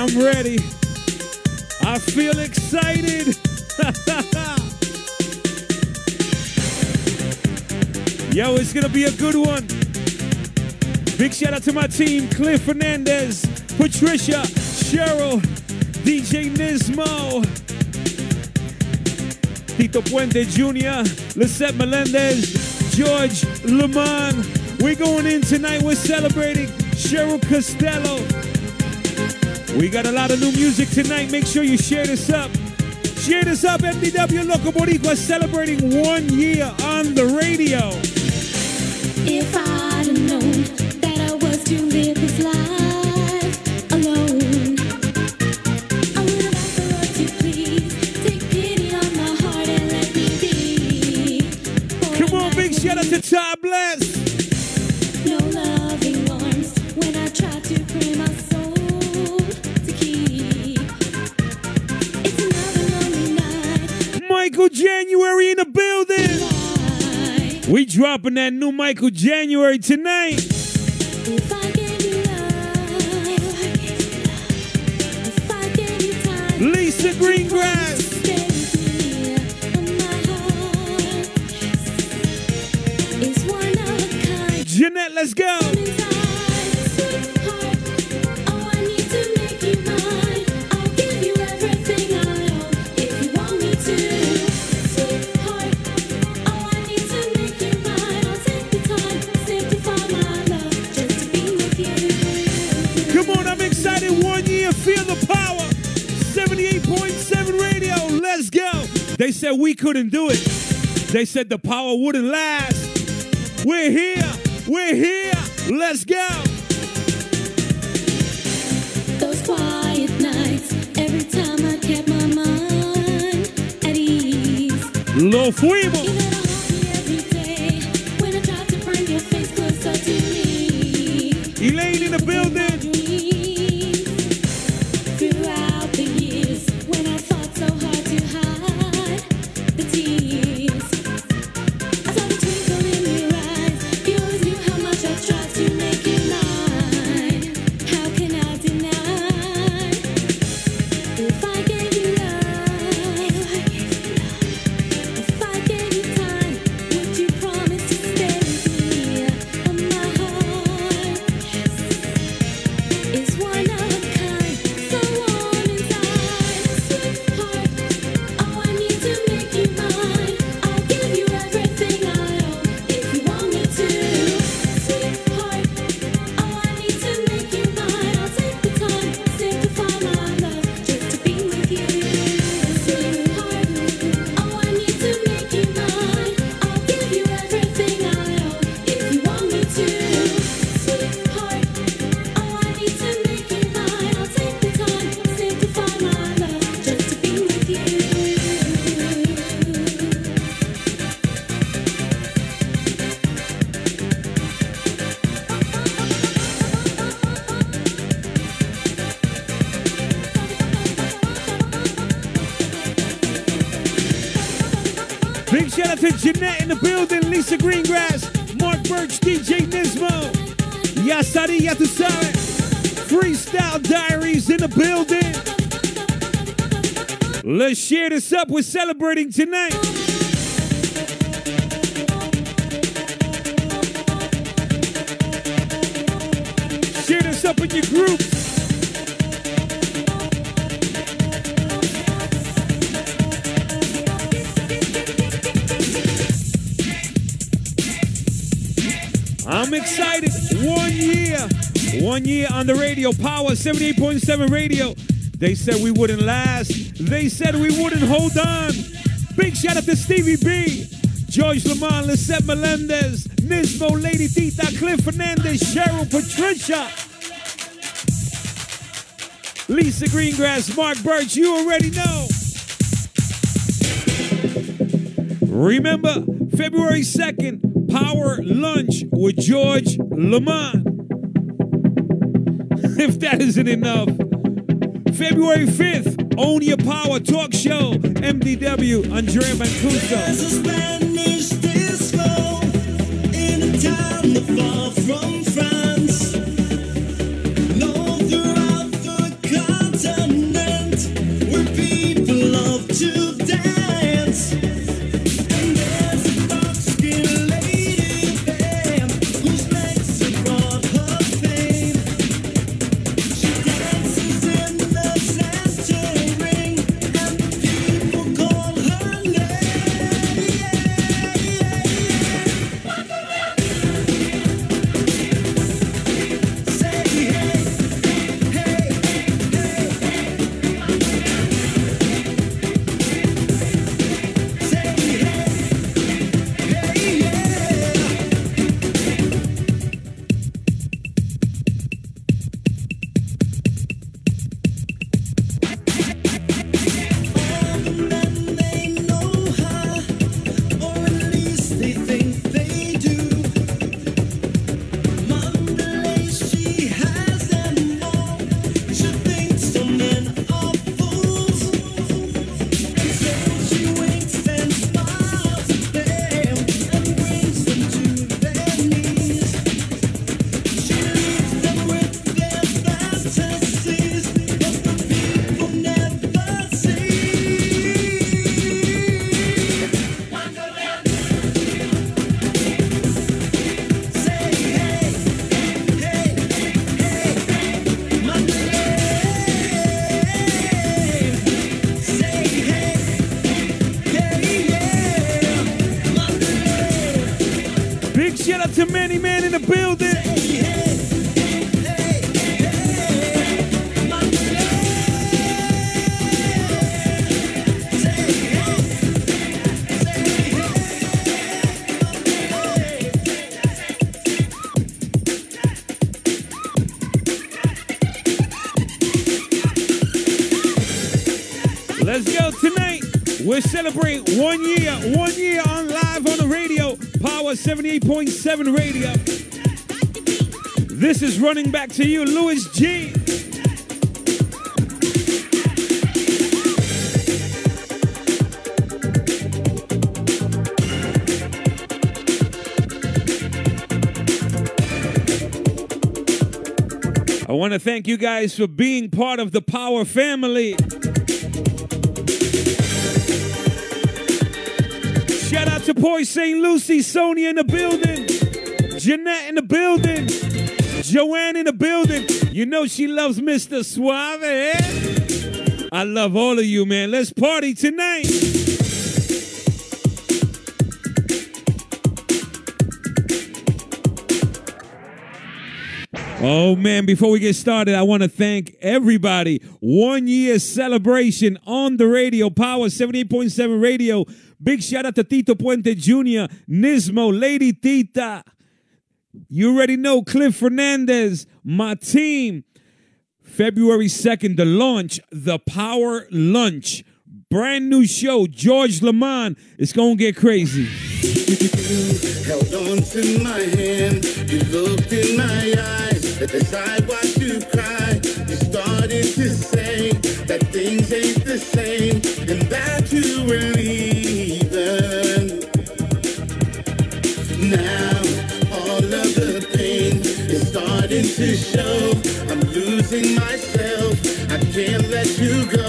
I'm ready. I feel excited. Yo, it's gonna be a good one. Big shout out to my team, Cliff Fernandez, Patricia, Cheryl, DJ Nismo, Tito Puente Jr., Lisette Melendez, George Lamond. We're going in tonight, we're celebrating Cheryl Costello. We got a lot of new music tonight. Make sure you share this up. Share this up, MDW Local Boricua celebrating one year on the radio. If I'd known that I was to live dropping that new Michael January tonight. If I gave you love, if I gave you time. Lisa Greengrass. Stay with me, and my heart is one of a kind. Jeanette, let's go. Said we couldn't do it. They said the power wouldn't last. We're here, we're here, let's go. Those quiet nights, every time I kept my mind at ease. Lo fuimos. Building. Let's share this up. We're celebrating tonight. Share this up in your groups. I'm excited. One year. On the radio. Power 78.7 radio. They said we wouldn't last. They said we wouldn't hold on. Big shout out to Stevie B, George Lamond, Lisette Melendez, Nismo, Lady Tita, Cliff Fernandez, Cheryl, Patricia, Lisa Greengrass, Mark Birch. You already know. Remember, February 2nd, Power Lunch with George Lamond. If that isn't enough, February 5th, Own Your Power Talk Show, MDW, Andrea Mancuso. 98.7 Radio. This is running back to you, Louis G. I want to thank you guys for being part of the Power family. Shout out to Boy St. Lucie, Sonia in the building, Jeanette in the building, Joanne in the building. You know she loves Mr. Suave. eh? I love all of you, man. Let's party tonight. Oh man, before we get started, I want to thank everybody. One year celebration on the radio, Power 78.7 radio. Big shout out to Tito Puente Jr., Nismo, Lady Tita. You already know Cliff Fernandez, my team. February 2nd, the launch, the Power Lunch. Brand new show, George Lamond. It's going to get crazy. held on to my hand. You looked in my eyes as I cry. You started to say that things ain't the same and that you were leaving. Now all of the pain is starting to show. I'm losing myself. I can't let you go.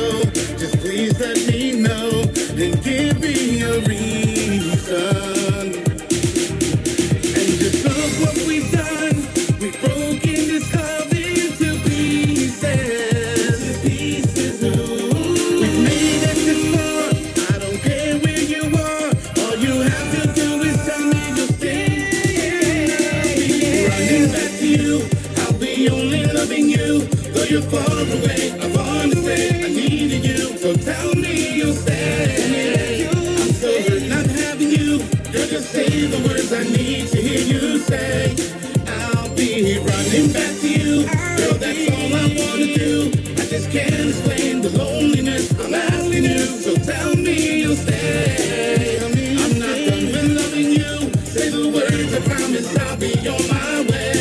I'll be running back to you. Girl, that's all I wanna do. I just can't explain the loneliness I'm asking you. So tell me you'll stay. I'm not done with loving you. Say the words, I promise I'll be on my way.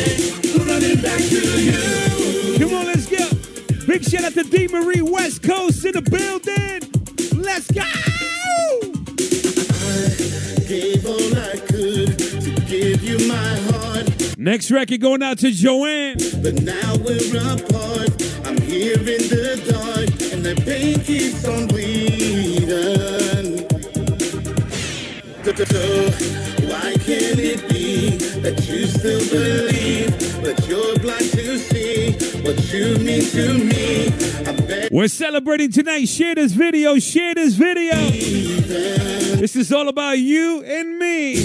Running back to you. Come on, let's. Big shout out to D. Marie Next record going out to Joanne. But now we're apart. I'm here in the dark, and the pain keeps on bleeding. So why can't it be that you still believe, but you're blind to see what you mean to me? I bet We're celebrating tonight. Share this video. Share this video. This is all about you and me.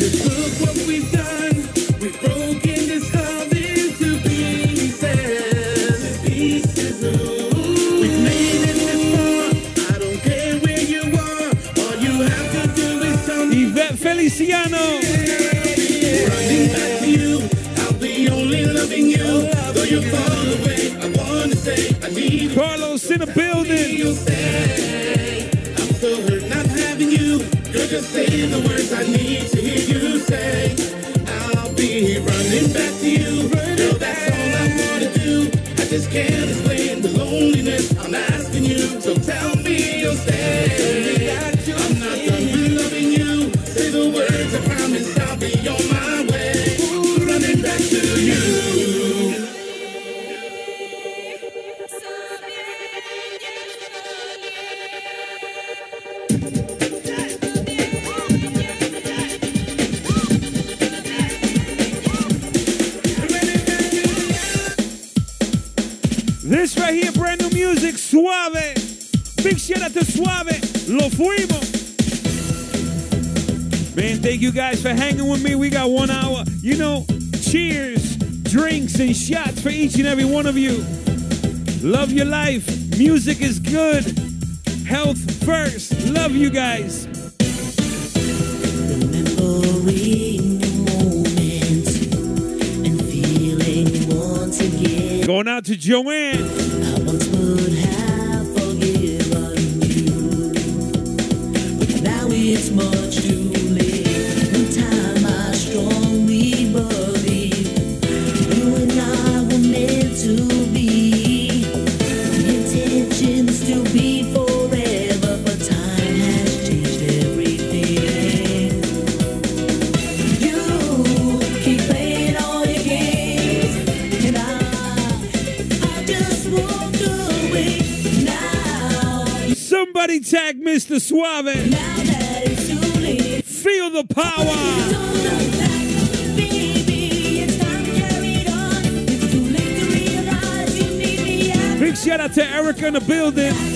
You. Carlos in the building. You'll. I'm so hurt not having you. Girl, just say the words I need to hear you say. I'll be running back to you. That's all I wanna do. I just can't explain the loneliness I'm asking you. So tell guys for hanging with me. We got one hour. You know, cheers, drinks, and shots for each and every one of you. Love your life. Music is good. Health first. Love you guys. Remembering moments and feeling once again Going out to Joanne. Body tag, Mr. Suave. Feel the power. Big shout out to Erica in the building.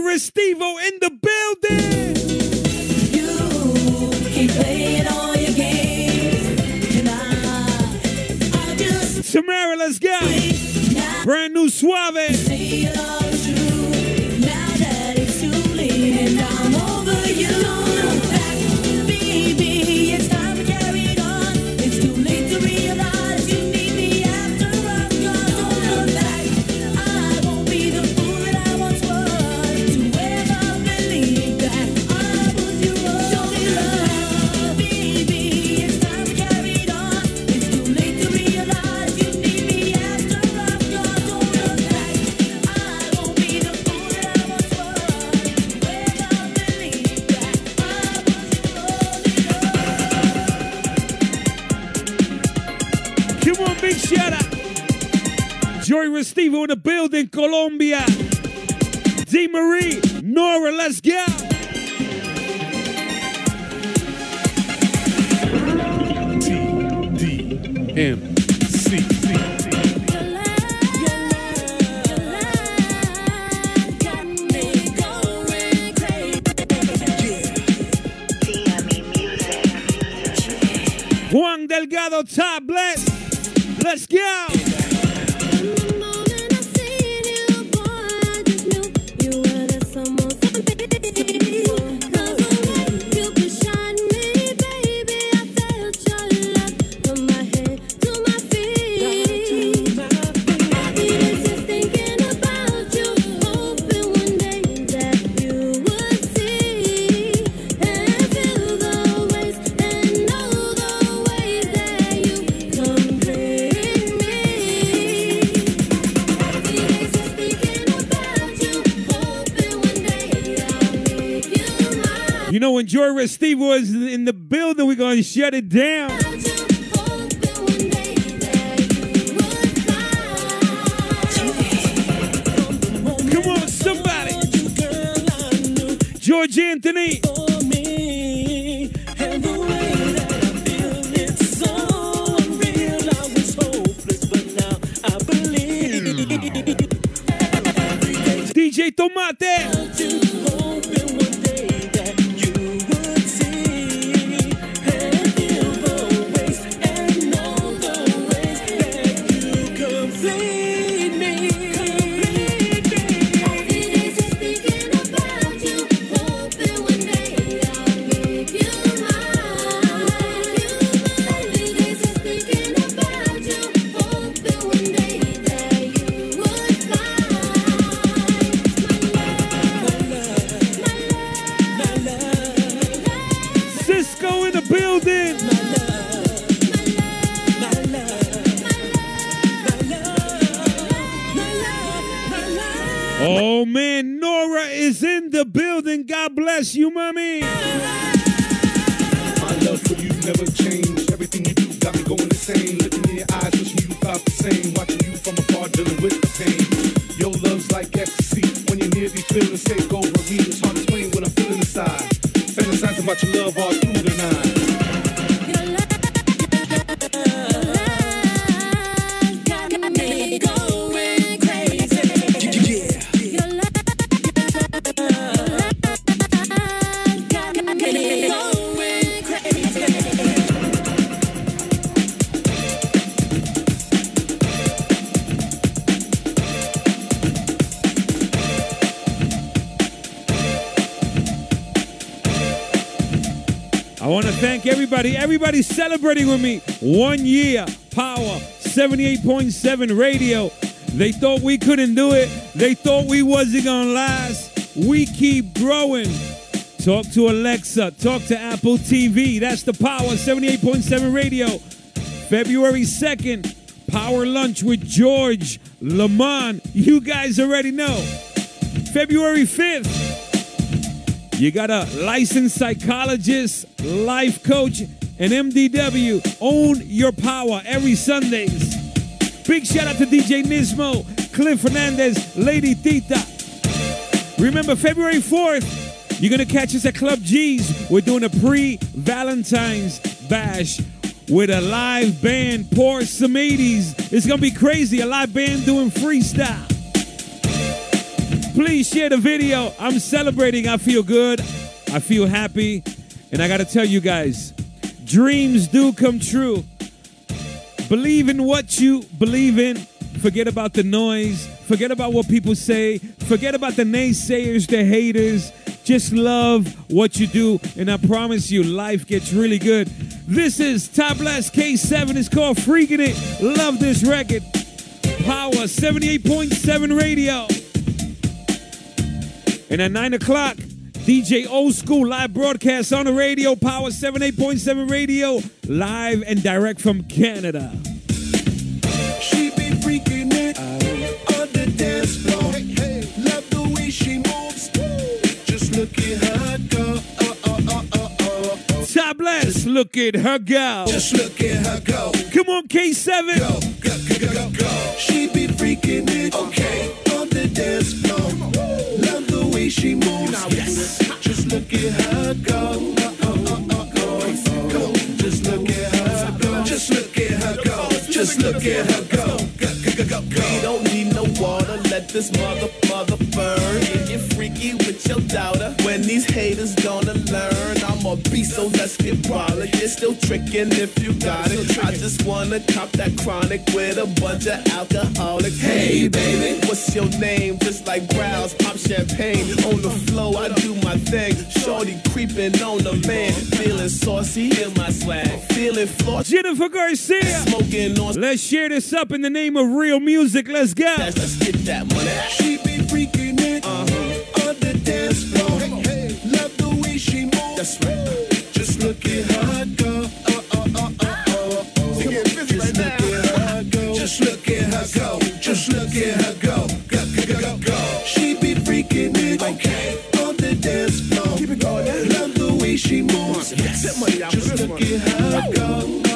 Juan Delgado Tablet. Let's go. Steve was in the building. We're going to shut it down. Thank everybody. Everybody celebrating with me. One year, Power 78.7 Radio. They thought we couldn't do it. They thought we wasn't to last. We keep growing. Talk to Alexa. Talk to Apple TV. That's the Power 78.7 Radio. February 2nd, Power Lunch with George Lamond. You guys already know. February 5th, you got a licensed psychologist, life coach, and MDW. Own your power every Sundays. Big shout out to DJ Nismo, Cliff Fernandez, Lady Tita. Remember, February 4th, you're going to catch us at Club G's. We're doing a pre Valentine's bash with a live band, Poor Samides. It's going to be crazy. A live band doing freestyle. Please share the video. I'm celebrating. I feel good. I feel happy. And I got to tell you guys dreams do come true. Believe in what you believe in. Forget about the noise. Forget about what people say. Forget about the naysayers, the haters. Just love what you do. And I promise you, life gets really good. This is Top Blast K7. It's called Freaking It. Love this record. Power 78.7 radio. And at 9 o'clock, DJ Old School live broadcast on the radio, Power 78.7 radio, live and direct from Canada. She be freaking it on the dance floor. Love the way she moves. Just look at her go. Oh, oh, oh, oh, oh, oh. Top bless, look at her go. Just look at her go. Come on, K7. Go, go, go, go, go. She be freaking it. Okay. On the dance floor. She moves. Yes. Just look at her go. Go. Just look at her go. Just look at her go. Just look at her go. We don't need no water, let this mother, mother burn. Get you freaky with your doubter. When these haters gonna learn, I'm a beast, so let's get baller. You're still tricking if you got it. I just wanna cop that chronic with a bunch of alcoholics. Hey, baby, what's your name? Just like Browns, pop champagne. On the flow, I do my thing. Shorty creeping on the man. Feeling saucy in my swag. Feeling flossy. Jennifer Garcia. Smoking on Let's share this up in the name of real music. Let's go. Let's let's get that money. She be freaking it Uh-huh. That's right. Just look at her go. Oh, oh, oh, oh, oh, oh. Just look at her go. Just look at her go. Just look at her go. Go, go, go, go, go. She be freaking it. Okay. On the dance floor. Keep it going. Love the way she moves. Yes. Sit money down for Just look at her go.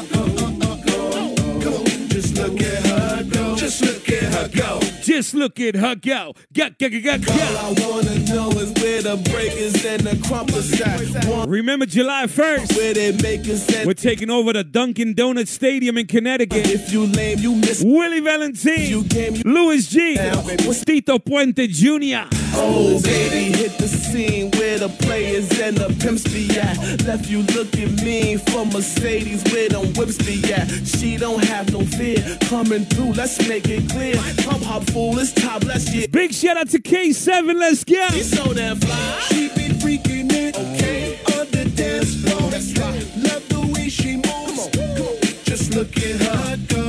Just look at her go. Go, go, go, go, go. All I wanna know is where the breakers and the crumpers at. Remember July 1st, where they us at. we're taking over the Dunkin' Donuts Stadium in Connecticut. If you lame, you miss. Willie Valentine. You game, you Louis G, Now. Tito Puente Jr. Oh, baby, hit the scene where the players and the pimps be at. Left you looking mean for Mercedes where them whips be at. She don't have no fear coming through. Let's make it clear. Come hop fool, it's top. Let's get Big shout out to K7. Let's go. it's so damn fly. She be freaking it. Okay. On the dance floor. That's right. Love the way she moves. Come on, come on. Just look at her go.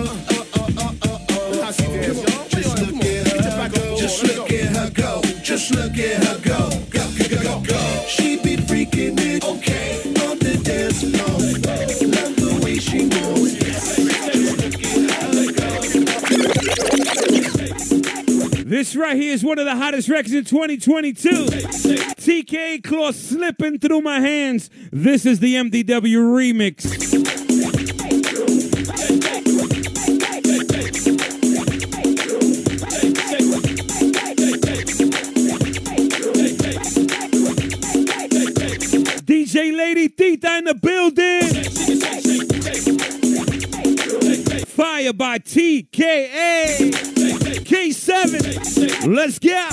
How she dance, y'all? Just look at her go. Just look at her go. Just look at her go, This right here is one of the hottest records in 2022. TK Claw slipping through my hands. This is the MDW remix. DJ Lady Tita in the building. Fire by TKA. K7. Let's go.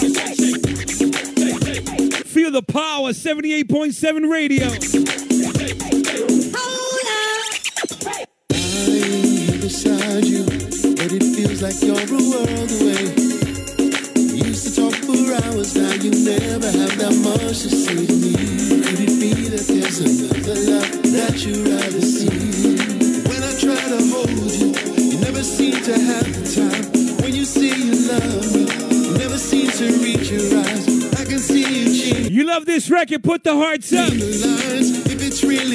Feel the power. 78.7 radio. beside you, but it feels like you're a world away. We used to talk for hours, now you never have that much to say to me that there's another love that You. When I try to hold you, you never seem to have the time. When you love you never seem to reach your eyes. I can see you. You love this record, put the hearts up.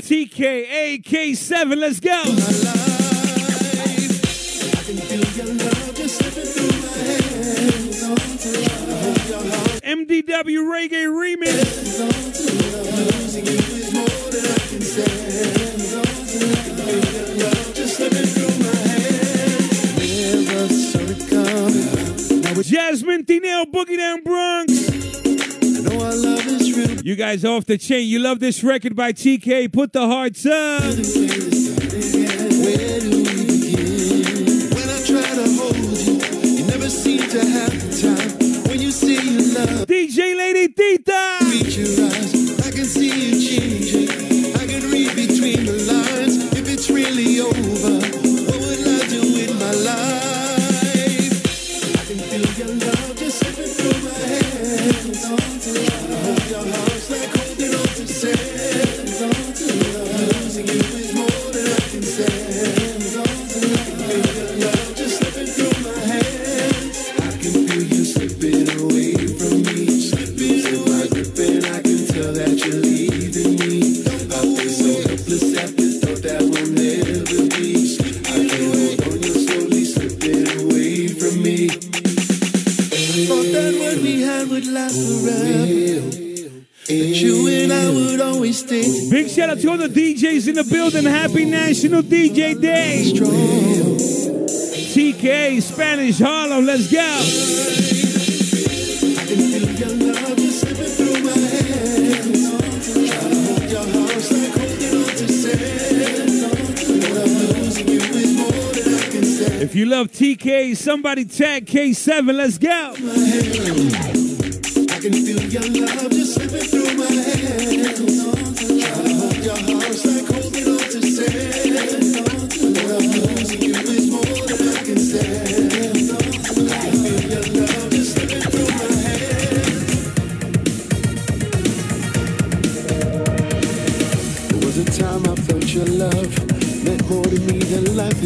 TKAK7, let's go. I can feel your love just slipping through my hands. Never Reggae it's Jasmine Tineo, Boogie Down Bronx. You guys off the chain. You love this record by TK. Put the hearts up. DJ Lady Tita. Losing you is more than I can stand. If you love TK, somebody tag K7. Let's go.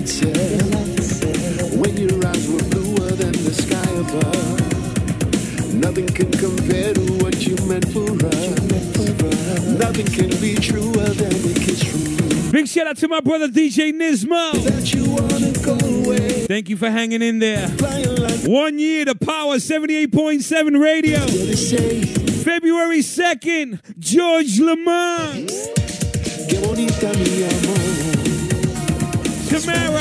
When your eyes were bluer than the sky above. Nothing can compare to what you meant for us. Nothing can be truer than a kiss from you. Big shout out to my brother DJ Nismo. You wanna go away, Thank you for hanging in there. One year, to power 78.7 radio. February 2nd, George Lamond. Tamara.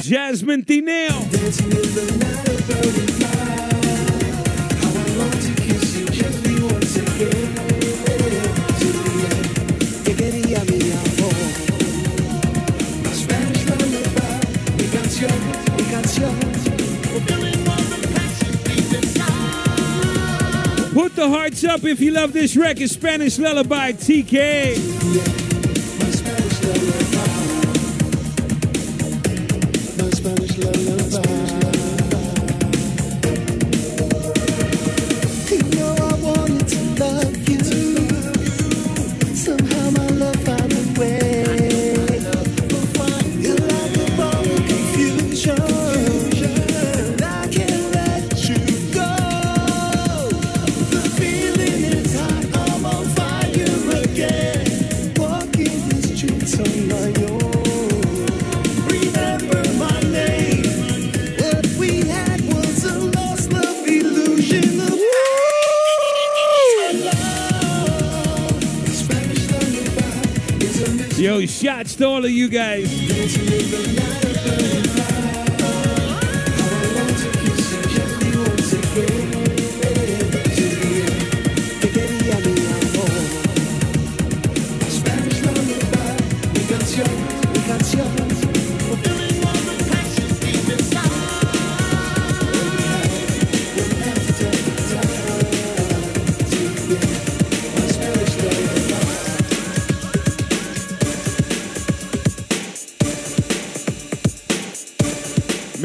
Jasmine inside. Put the hearts up if you love this record. Spanish Lullaby TK. Yo, shots to all of you guys.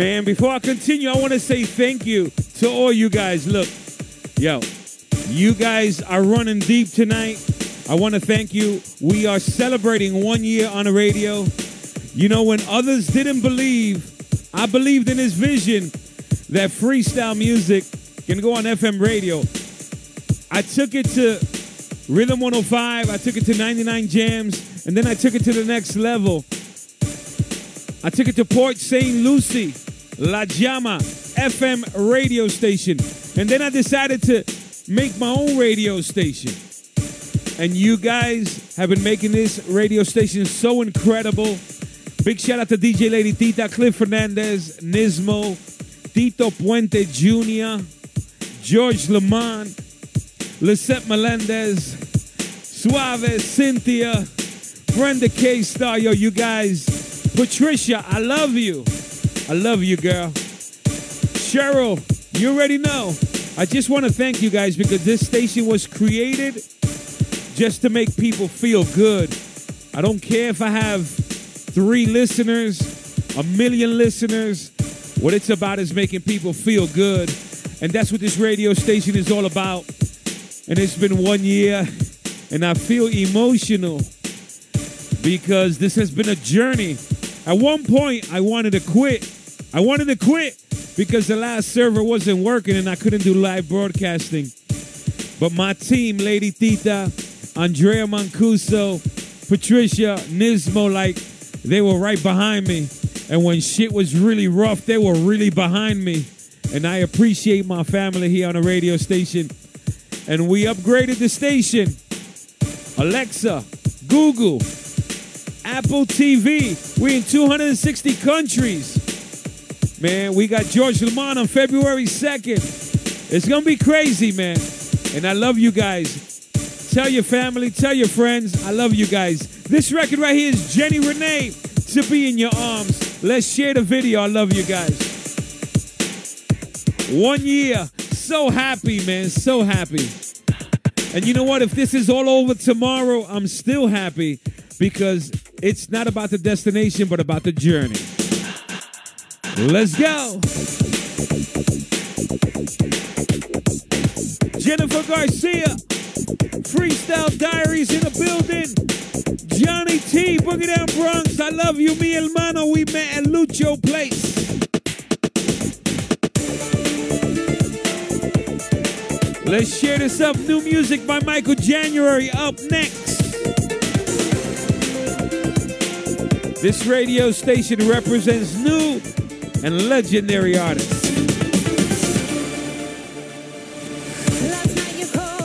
Man, before I continue, I want to say thank you to all you guys. Look, yo, you guys are running deep tonight. I want to thank you. We are celebrating one year on the radio. You know, when others didn't believe, I believed in his vision that freestyle music can go on FM radio. I took it to Rhythm 105, I took it to 99 Jams, and then I took it to the next level. I took it to Port St. Lucie, La Llama FM radio station. And then I decided to make my own radio station. And you guys have been making this radio station so incredible. Big shout out to DJ Lady Tita, Cliff Fernandez, Nismo, Tito Puente Jr., George Lamond, Lisette Melendez, Suave, Cynthia, Brenda K. Starr. Yo, you guys, Patricia, I love you. I love you, girl. Cheryl, you already know. I just want to thank you guys because this station was created just to make people feel good. I don't care if I have three listeners, a million listeners. What it's about is making people feel good. And that's what this radio station is all about. And it's been one year, and I feel emotional because this has been a journey. At one point, I wanted to quit. I wanted to quit because the last server wasn't working and I couldn't do live broadcasting. But my team, Lady Tita, Andrea Mancuso, Patricia, Nismo, like they were right behind me. And when shit was really rough, they were really behind me. And I appreciate my family here on the radio station. And we upgraded the station. Alexa, Google, Apple TV. We're in 260 countries. Man, we got George Lamond on February 2nd. It's gonna be crazy, man. And I love you guys. Tell your family, tell your friends, I love you guys. This record right here is Jenny Renee to be in your arms. Let's share the video. I love you guys. One year. So happy, man. So happy. And you know what? If this is all over tomorrow, I'm still happy because it's not about the destination, but about the journey. Let's go. Jennifer Garcia, Freestyle Diaries in the building. Johnny T, Boogie Down Bronx. I love you, mi hermano. We met at Lucho Place. Let's share this up. New music by Michael January up next. This radio station represents new and legendary artists. Last night you called,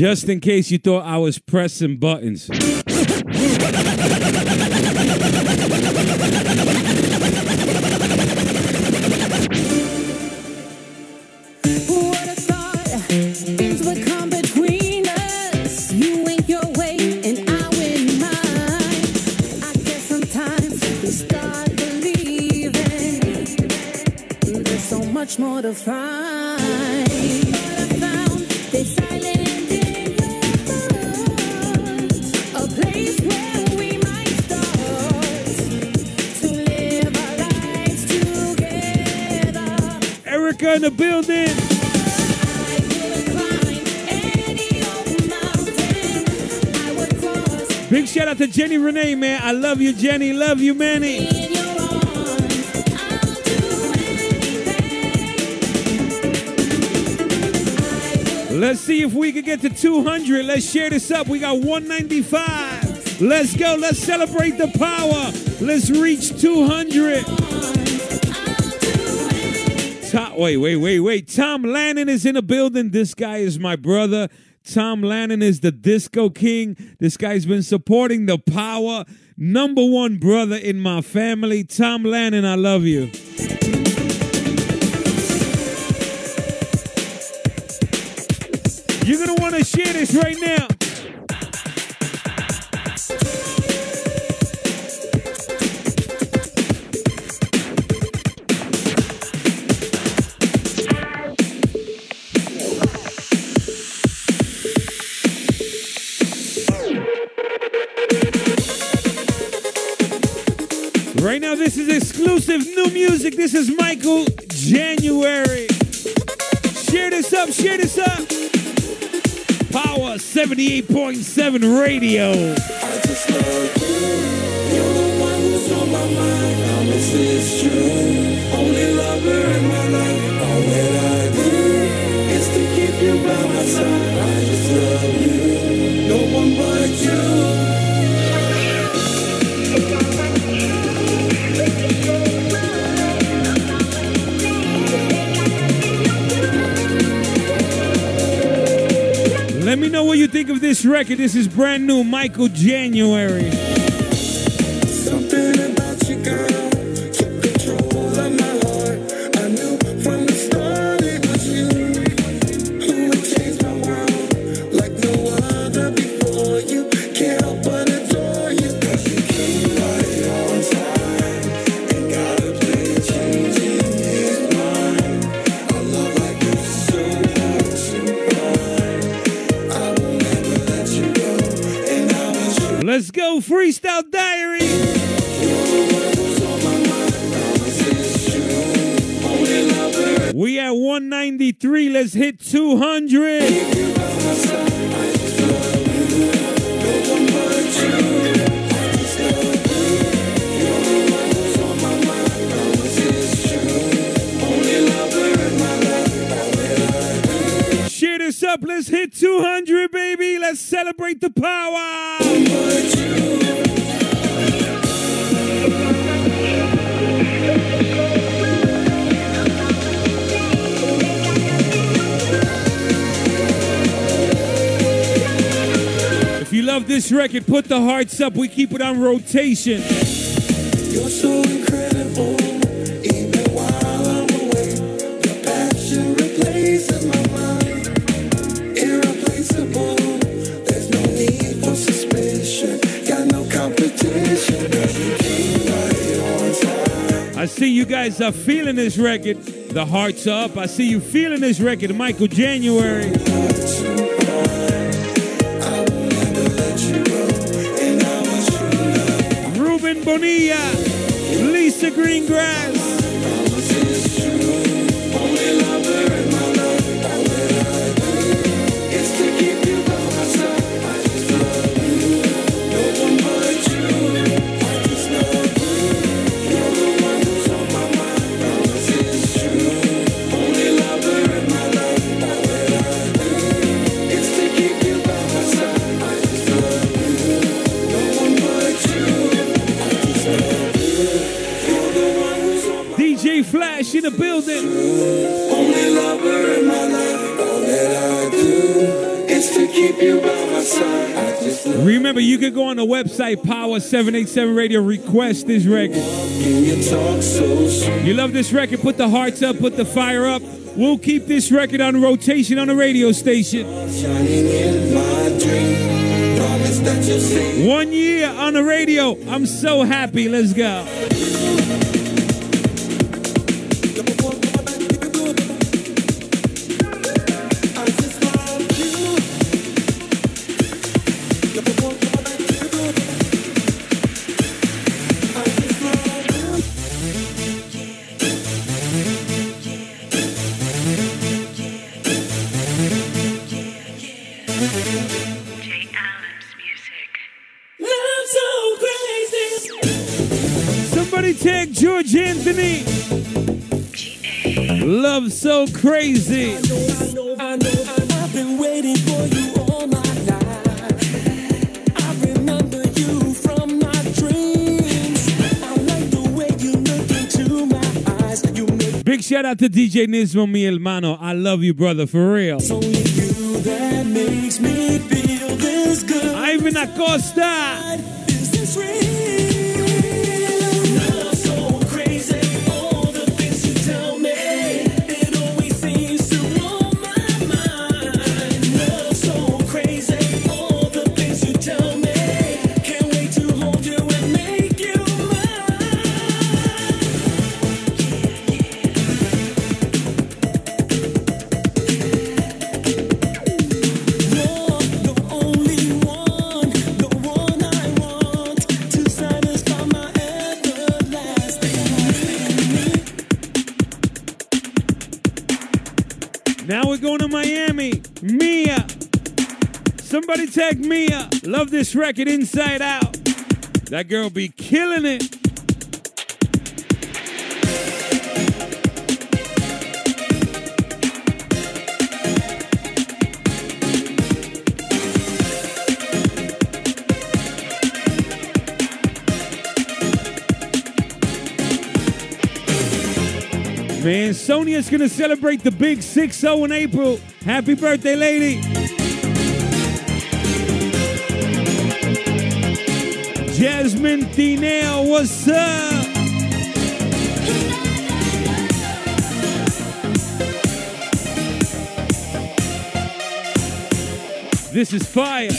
Just in case you thought I was pressing buttons. Out to Jenny Renee, man. I love you, Jenny. Love you, Manny. Let's see if we can get to 200. Let's share this up. We got 195. Let's go. Let's celebrate the power. Let's reach 200. Tom, wait, wait, wait, wait. Tom Lannon is in the building. This guy is my brother. Tom Lannon is the disco king. This guy's been supporting the power. Number one brother in my family. Tom Lannon, I love you. You're gonna want to share this right now. This is exclusive new music. This is Michael January. Share this up, share this up. Power 78.7 radio. I just love you. You're the one who's on my mind. Promise it's true. Only lover in my life. All that I do is to keep you by my side. I just love you. No one but you. Let me know what you think of this record. This is brand new, Michael January. 193. Let's hit 200. Share this up. Let's hit 200, baby. Let's celebrate the power. If you love this record, put the hearts up. We keep it on rotation. You're so incredible, even while I'm away. Passion replaces my mind. Irreplaceable, there's no need for suspicion. Got no competition, 'cause you came right on time. I see you guys are feeling this record. The hearts are up. I see you feeling this record. Michael January. Bonilla. Lisa Greengrass. In the building. only lover in my life. All that I do is to keep you by my side. I just love Remember, you can go on the website Power 787 Radio. Request this record. you. You talk so sweet. You love this record? Put the hearts up. Put the fire up. We'll keep this record on rotation on the radio station. Shining in my dream. Promise that you'll see. One year on the radio. I'm so happy. Let's go. crazy. I know, I know, I've been waiting for you all my life. I remember you from my dreams. I like the way you look into my eyes. You make Big shout out to DJ Nismo, mi hermano. I love you, brother, for real. It's only you that makes me feel this good. Ivan Acosta. going to Miami. Mia. Somebody tag Mia. Love this record inside out. That girl be killing it. man. Sonia's going to celebrate the big 6 0 in April. Happy birthday, lady. Jasmine Tineo, what's up? This is fire.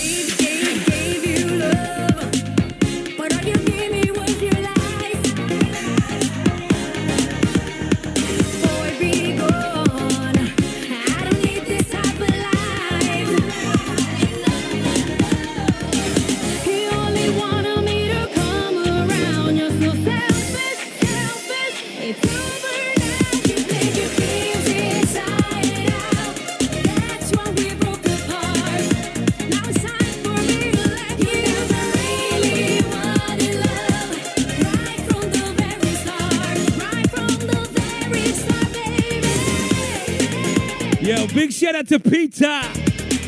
shout out to Peter.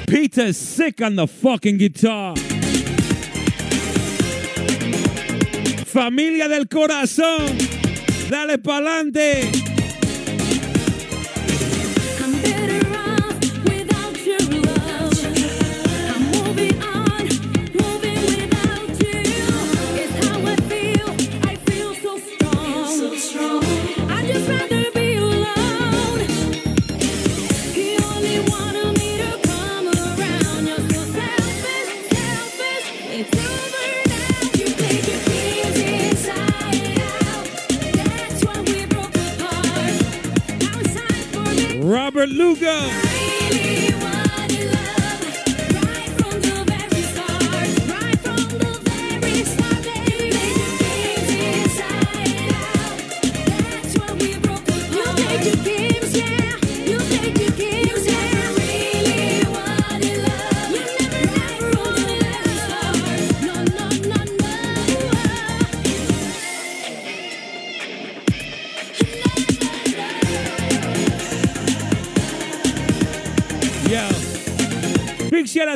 Peter's sick on the fucking guitar. Familia del Corazón, dale pa'lante.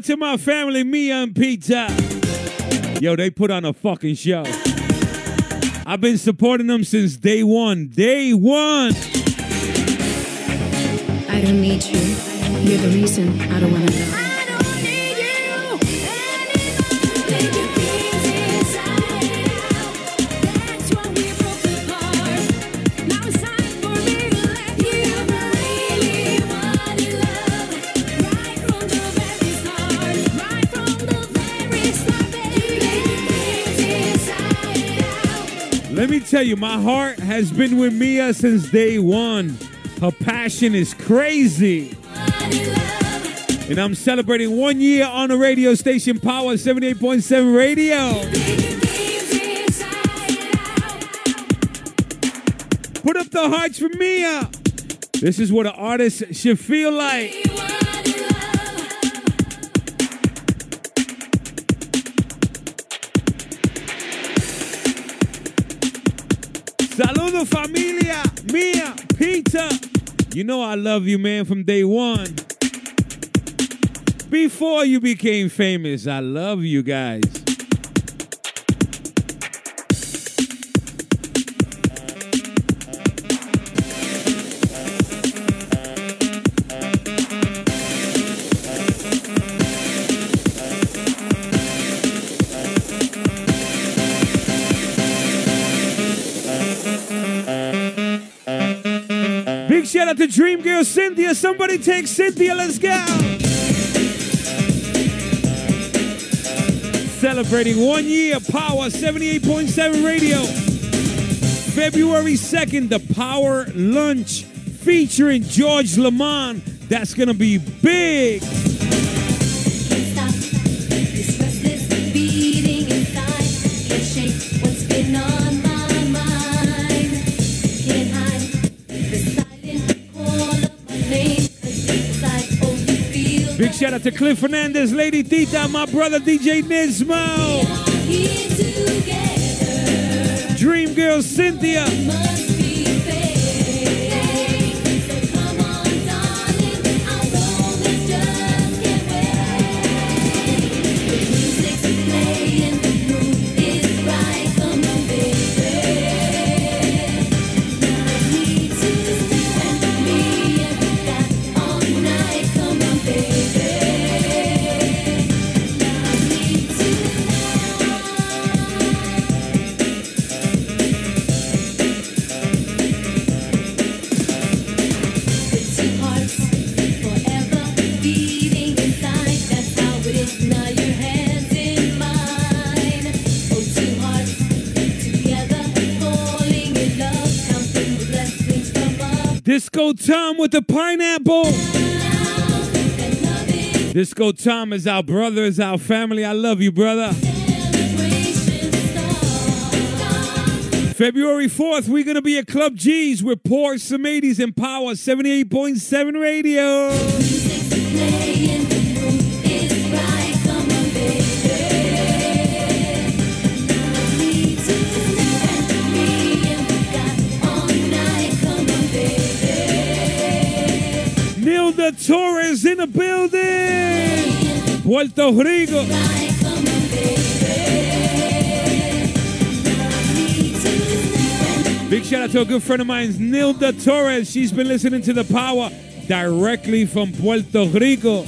to my family, me and Pizza. Yo, they put on a fucking show. I've been supporting them since day one. Day one. I don't need you. You're the reason I don't want to know. tell you, my heart has been with Mia since day one. Her passion is crazy. And I'm celebrating one year on the radio station Power 78.7 Radio. Put up the hearts for Mia. This is what an artist should feel like. Amigo, familia, mia, Peter. You know I love you, man, from day one. Before you became famous, I love you guys. The dream Girl Cynthia. Somebody take Cynthia. Let's go. Celebrating one year, Power 78.7 Radio. February 2nd, the Power Lunch featuring George Lamond. That's going to be big. Shout out to Cliff Fernandez, Lady Tita, my brother DJ Nismo. Dream Girl Cynthia. Disco Tom with the pineapple. Disco Tom is our brother, is our family. I love you, brother. February 4th, we're going to be at Club G's with Poor Samades and Power 78.7 Radio. Nilda Torres in the building. Puerto Rico. Big shout out to a good friend of mine, Nilda Torres. She's been listening to the Power directly from Puerto Rico.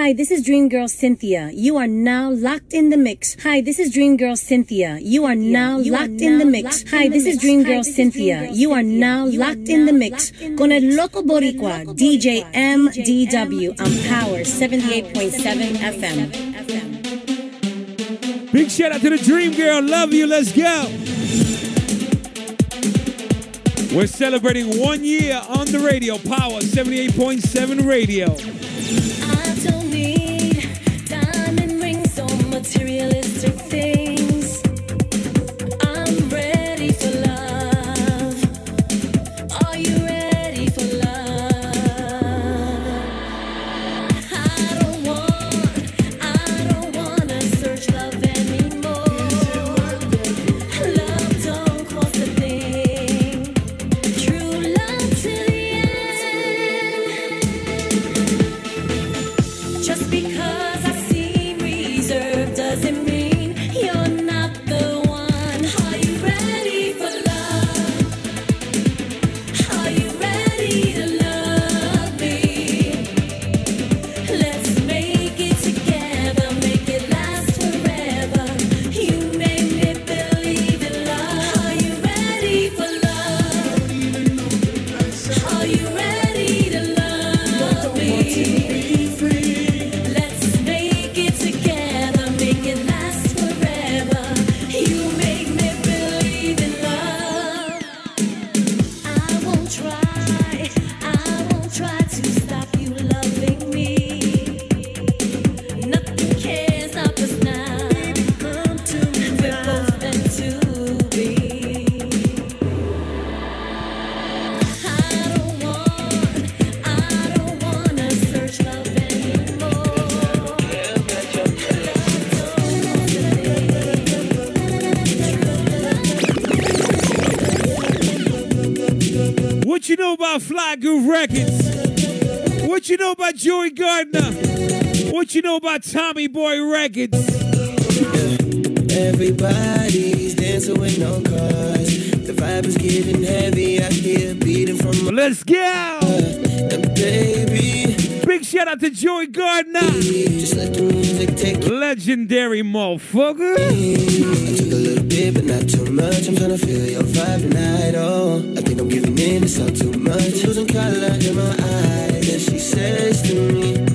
Hi, this is Dream Girl Cynthia. You are now locked in the mix. Hi, this is Dream Girl Cynthia. You are now locked in the mix. Hi, this is Dream Girl Cynthia. You are now locked in the mix. Con el loco boricua, DJ MDW on Power 78.7 FM. Big shout out to the Dream Girl. Love you. Let's go. We're celebrating one year on the radio, Power 78.7 Radio. About Fly Groove Records? What you know about Joey Gardner? What you know about Tommy Boy Records? Everybody's dancing with no cars. The vibe is getting heavy. I hear beating from my Let's go. baby. Big shout out to Joey Gardner. Just let the music take. Legendary motherfucker. Bit, but not too much. I'm trying to feel your vibe tonight. Oh, I think I'm giving in. It's all too much. Losing color in my eyes. And she says to me,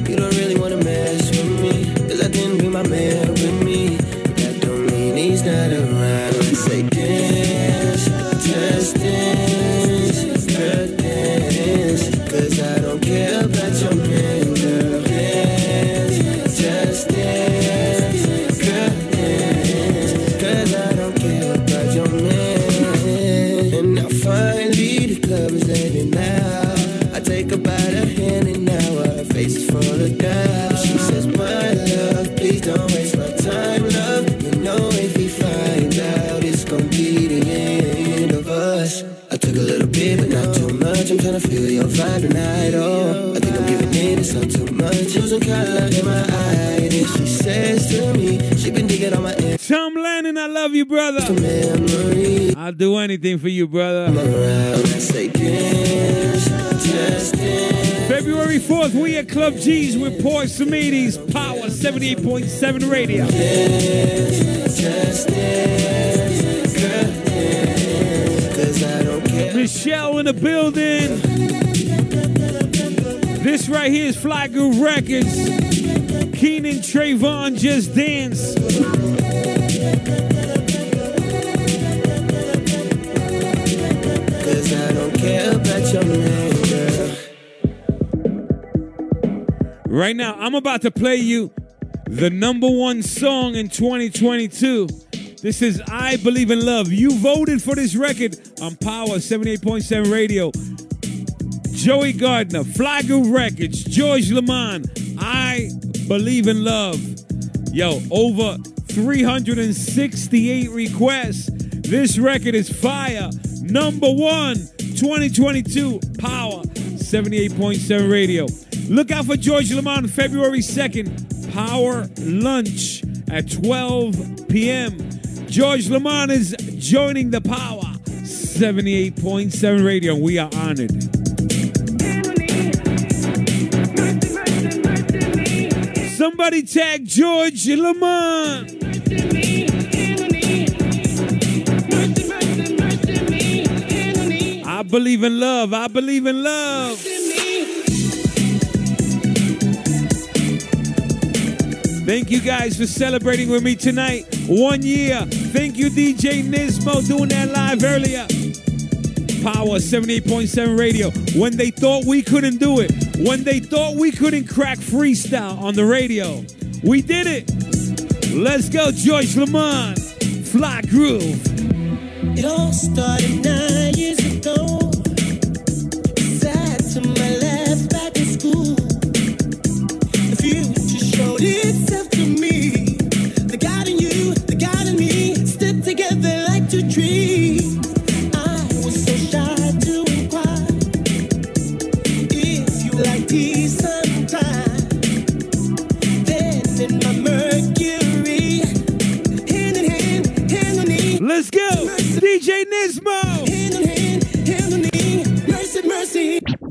Losing color in my eye. And she says to me, she been digging on my end. Tom Lennon, I love you, brother. I'll do anything for you, brother. February 4th, we at Club G's with Poor Samides, Power 78.7 Radio. Michelle in the building. This right here is Fly Groove Records. Keenan Trayvon just dance. Cause I don't care about your man, girl. Right now, I'm about to play you the number one song in 2022. This is I Believe in Love. You voted for this record on Power 78.7 Radio. Joey Gardner, Groove Records, George Lamond, I Believe in Love. Yo, over 368 requests. This record is fire. Number one, 2022, Power 78.7 Radio. Look out for George Lamond February 2nd, Power Lunch at 12 p.m. George Lamond is joining the Power 78.7 Radio, we are honored. Somebody tag George Lamond. I believe in love. I believe in love. Thank you guys for celebrating with me tonight. One year. Thank you, DJ Nismo, doing that live earlier. Power 78.7 radio. When they thought we couldn't do it, when they thought we couldn't crack freestyle on the radio, we did it. Let's go, George Lamond. Fly Groove. It all started nine years ago.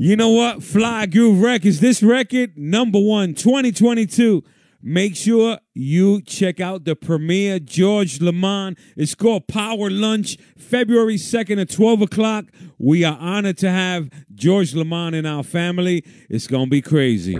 You know what? Fly Groove Records. This record, number one, 2022. Make sure you check out the premiere, George Lamond. It's called Power Lunch, February 2nd at 12 o'clock. We are honored to have George Lamond in our family. It's going to be crazy.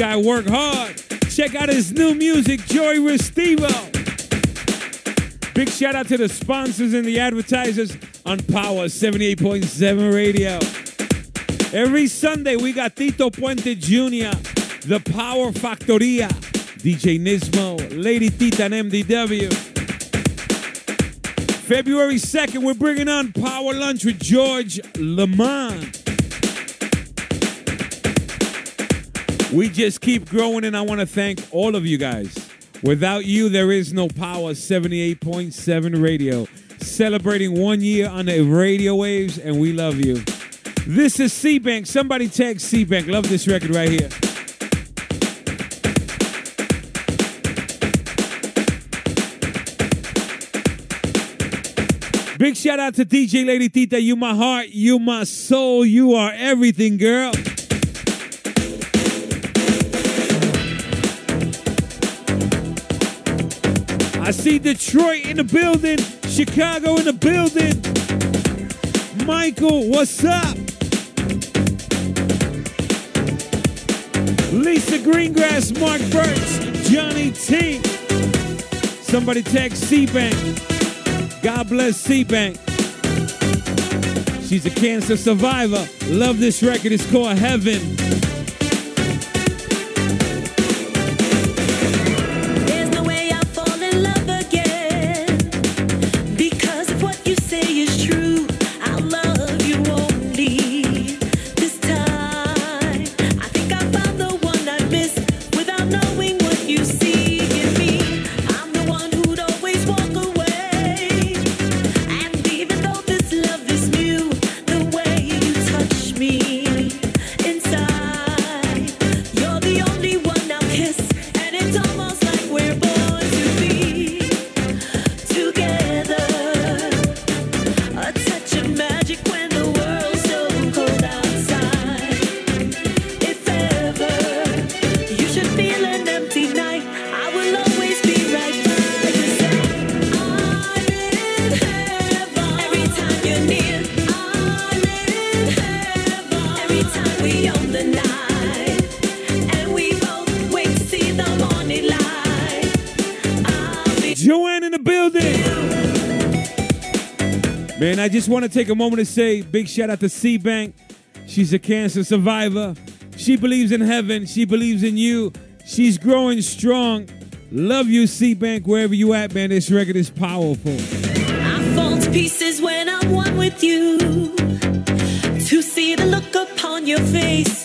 Guy work hard. Check out his new music, Jory Restivo. Big shout out to the sponsors and the advertisers on Power 78.7 Radio. Every Sunday, we got Tito Puente Jr., The Power Factoria, DJ Nismo, Lady Tita and MDW. February 2nd, we're bringing on Power Lunch with George Lamond. We just keep growing, and I want to thank all of you guys. Without you, there is no Power 78.7 Radio. Celebrating one year on the radio waves, and we love you. This is C-Bank. Somebody tag C-Bank. Love this record right here. Big shout out to DJ Lady Tita. You my heart, you my soul, you are everything, girl. I see Detroit in the building, Chicago in the building. Michael, what's up? Lisa Greengrass, Mark Burks, Johnny T. Somebody text C-Bank. God bless C-Bank. She's a cancer survivor. Love this record. It's called Heaven. Joanne in the building. Man, I just want to take a moment to say big shout out to C Bank. She's a cancer survivor. She believes in heaven. She believes in you. She's growing strong. Love you, C Bank, wherever you at, man. This record is powerful. I fall to pieces when I'm one with you. See the look upon your face,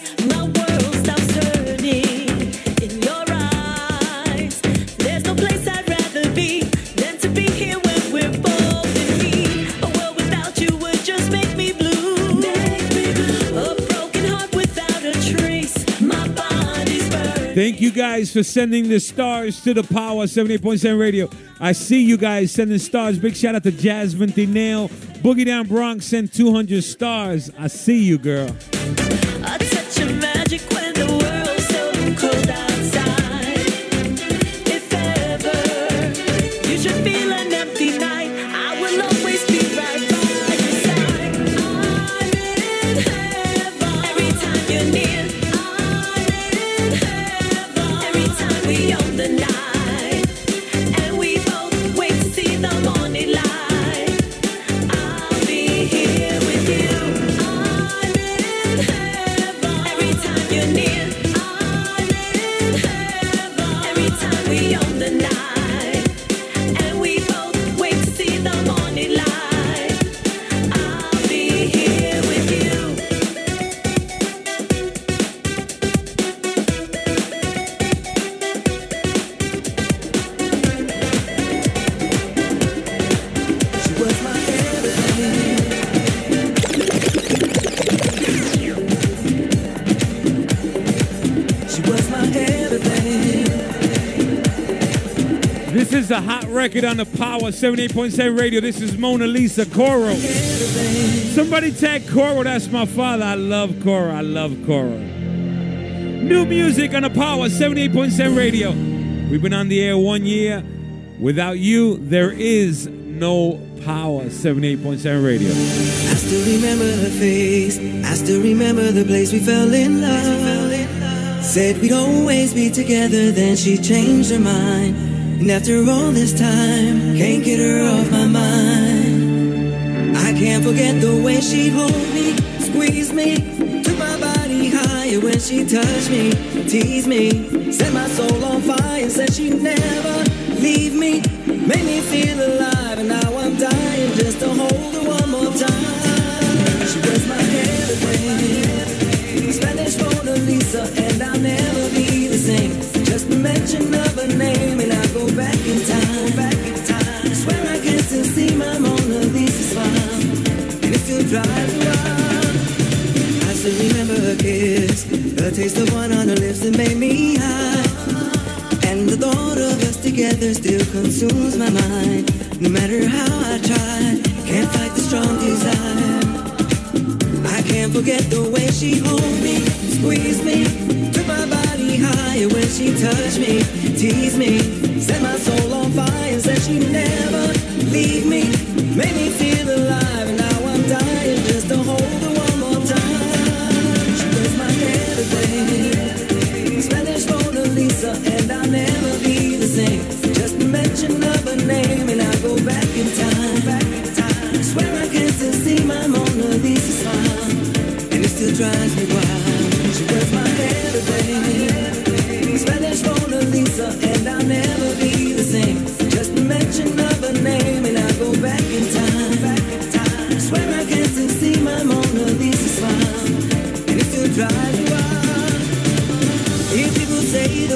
Thank you guys for sending the stars to the Power 78.7 Radio. I see you guys sending stars. Big shout out to Jasmine Tineo. Boogie Down Bronx sent 200 stars. I see you, girl. a hot record on the Power 78.7 Radio. This is Mona Lisa Coro. Somebody tag Coro. That's my father. I love Coro. I love Coro. New music on the Power 78.7 Radio. We've been on the air one year. Without you, there is no Power 78.7 Radio. I still remember her face. I still remember the place we fell in love. Said we'd always be together, then she changed her mind. And after all this time, can't get her off my mind. I can't forget the way she hold me, squeeze me, took my body higher when she touched me, teased me, set my soul on fire, said she'd never leave me, made me feel alive, and now I'm dying just to hold her one more time. She was my heaven, Spanish Mona Lisa. taste the wine on her lips that made me high. And the thought of us together still consumes my mind. No matter how I try, can't fight the strong desire. I can't forget the way she holds me, squeezed me, took my body higher when she touched me, teased me, set my soul on fire, said she'd never leave me, made me feel.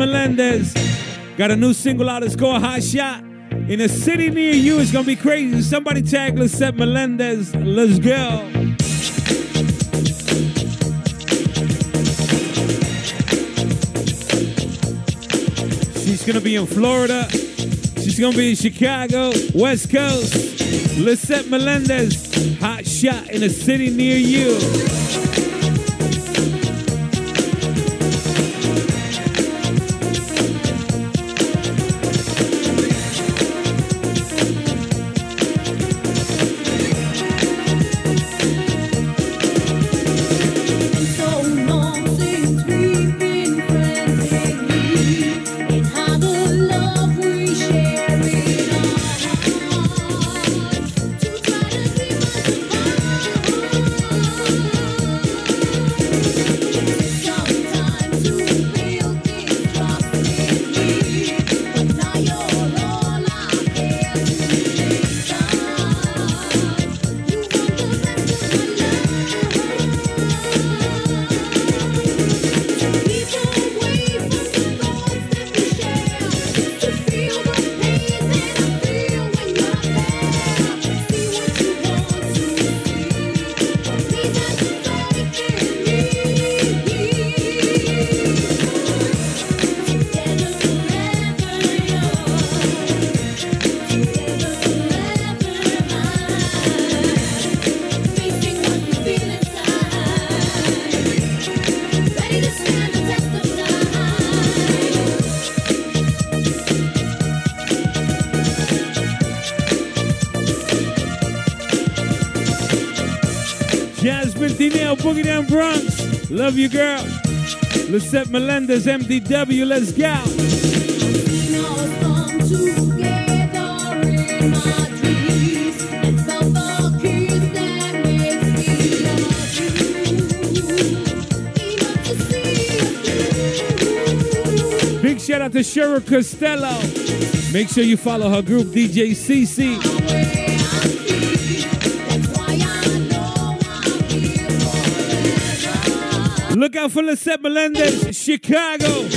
Melendez. Got a new single out. It's called High Shot. In a city near you, it's gonna be crazy. Somebody tag Lisette Melendez. Let's go. She's gonna be in Florida. She's gonna be in Chicago, West Coast. Lisette Melendez, hot shot in a city near you. Nail, Boogie Down Bronx. Love you, girl. Lisette Melendez, MDW, let's go. Big shout out to Cheryl Costello. Make sure you follow her group, DJ CC. Look out for Lisette Melendez, Chicago.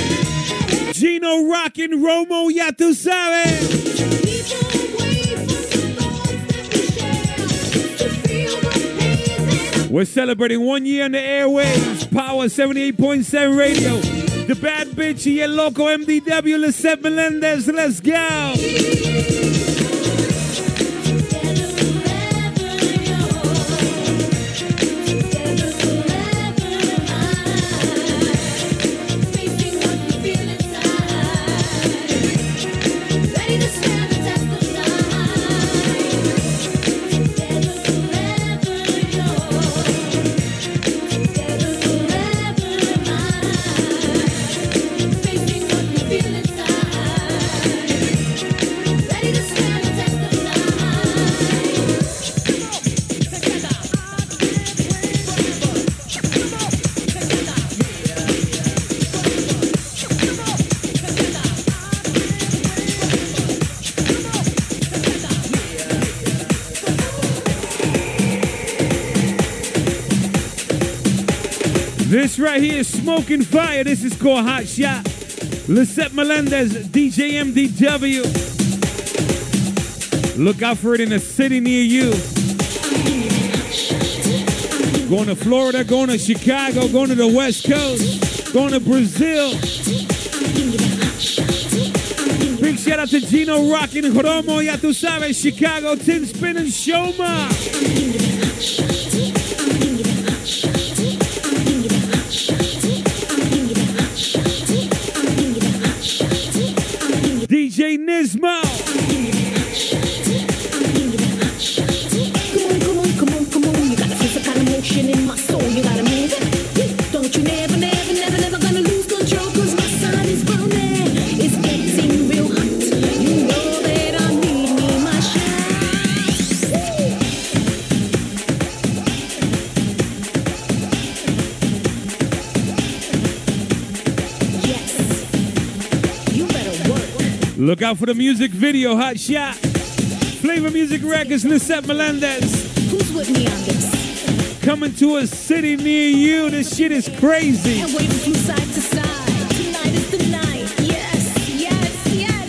Gino Rockin' Romo, ya tu sabes. We're celebrating one year on the airwaves. Power 78.7 radio. The bad bitch, y el loco MDW, Lisette Melendez. Let's go. This right here Smoking Fire. This is called Hot Shot. Lisette Melendez, DJ MDW. Look out for it in a city near you. Going to Florida, going to Chicago, going to the West Coast, going to Brazil. Big shout out to Gino Rockin' Romo, ya tu sabes, Chicago, Tin Spin and Shoma. Out for the music video, Hot Shot. Flavor Music Records, Lisette Melendez. Who's with me on this? Coming to a city near you. This shit is crazy. And waving from side to side. Tonight is the night. Yes, yes, yes.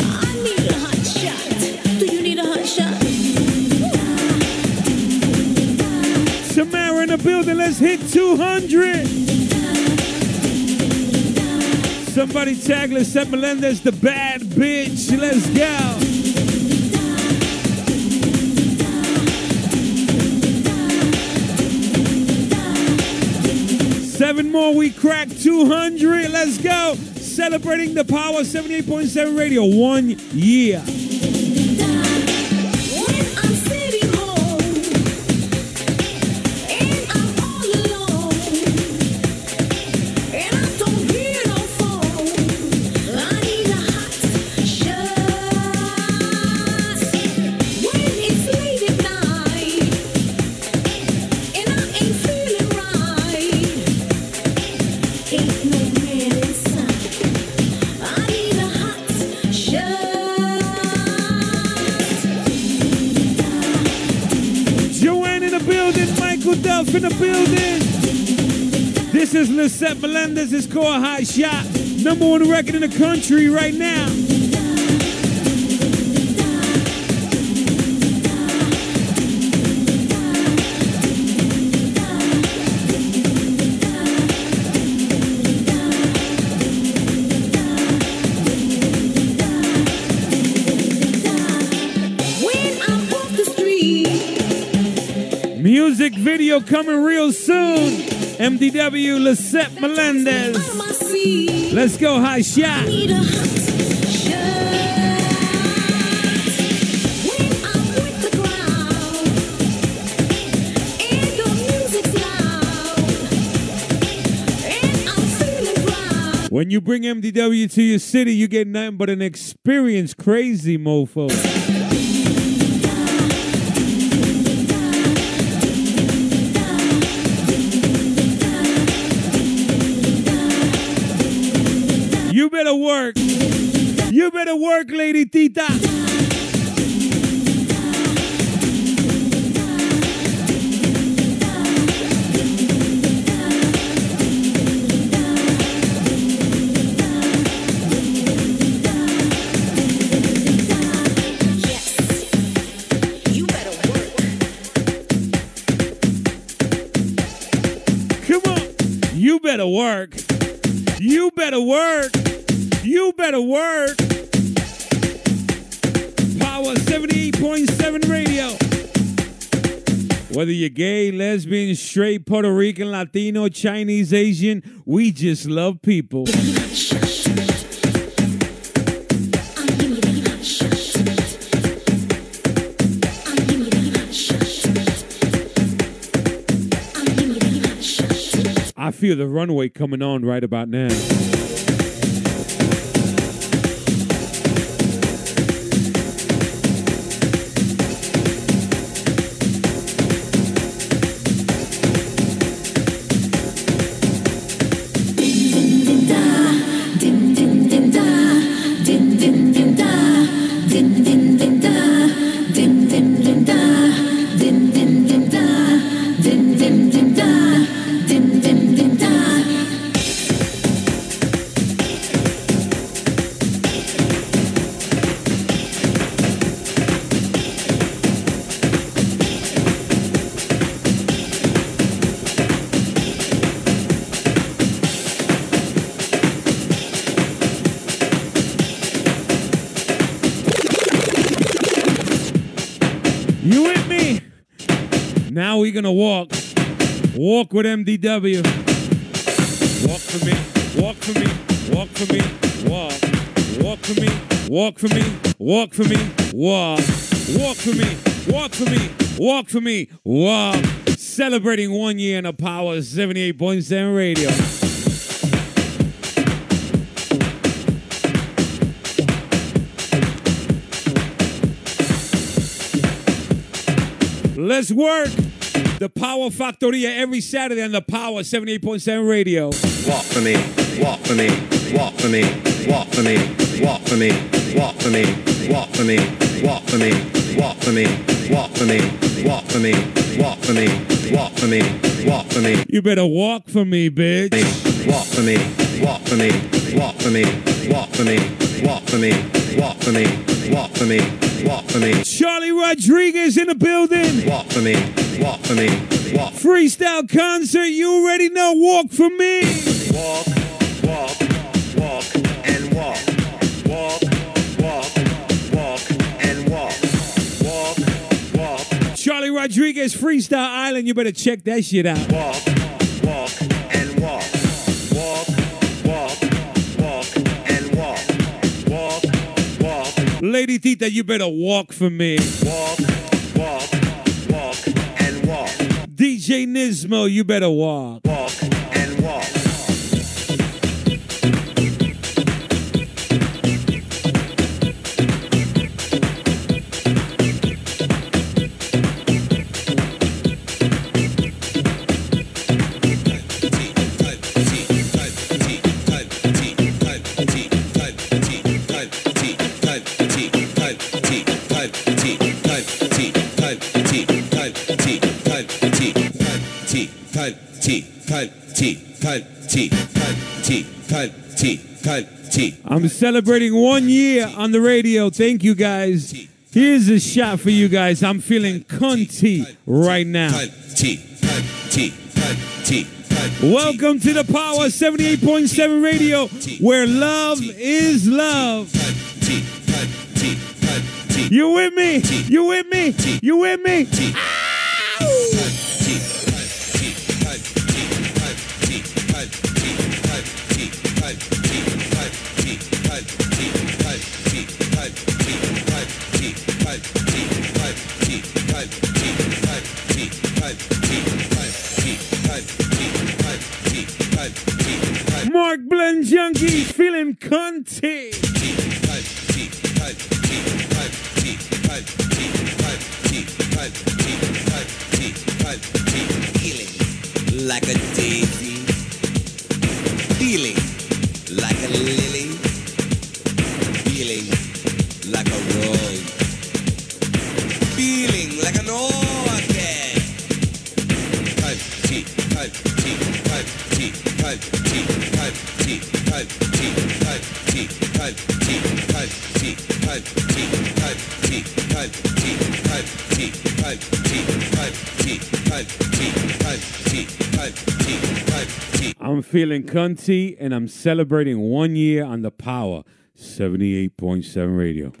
I need a hot shot. Do you need a hot shot? Samara in the building. Let's hit 200. Somebody tag Lisette Melendez, the bad bitch. Let's go. Seven more, we crack 200. Let's go. Celebrating the power 78.7 radio. One year. Building. This is Lisette Melendez. It's called Hot Shot. Number one record in the country right now. video coming real soon. MDW Lisette Melendez. Let's go, high shot. When you bring MDW to your city, you get nothing but an experience, crazy mofo. Better work. You better work, Lady Tita. You better work. Come on. You better work. You better work. You better work. Power 78.7 radio. Whether you're gay, lesbian, straight, Puerto Rican, Latino, Chinese, Asian, we just love people. I feel the runway coming on right about now. Now we're gonna walk. Walk with MDW. Walk for me. Walk for me. Walk for me. Walk. Walk for me. Walk for me. Walk for me. Walk. Walk for me. Walk for me. Walk for me. Walk. Celebrating one year in the Power of 78.7 radio. Let's work. The Power Factoria every Saturday on the Power 78.7 radio. Walk for me, walk for me, walk for me, walk for me, walk for me, walk for me, walk for me, walk for me, walk for me, walk for me, walk for me, walk for me, walk for me, walk for me. You better walk for me, bitch. Walk for me, walk for me, walk for me, walk for me, walk for me, walk for me, walk for me, walk for me. Charlie Rodriguez in the building. Walk for me, walk for me, walk. Freestyle concert. You already know. Walk for me. Walk, walk, walk, and walk. Walk, walk, walk, and walk. Walk, walk, Charlie Rodriguez Freestyle Island. You better check that shit out. walk, walk, and walk. Walk, walk, walk, and walk. Walk, walk, Lady Tita, you better walk for me. walk, walk, DJ Nismo, you better walk. Walk I'm celebrating one year on the radio. Thank you guys. Here's a shot for you guys. I'm feeling cunty right now. Welcome to the Power 78.7 Radio, where love is love. You with me? You with me? You with me? Mark Blend Junkie, feeling cunty. Like a feeling cunty and I'm celebrating one year on the Power 78.7 radio.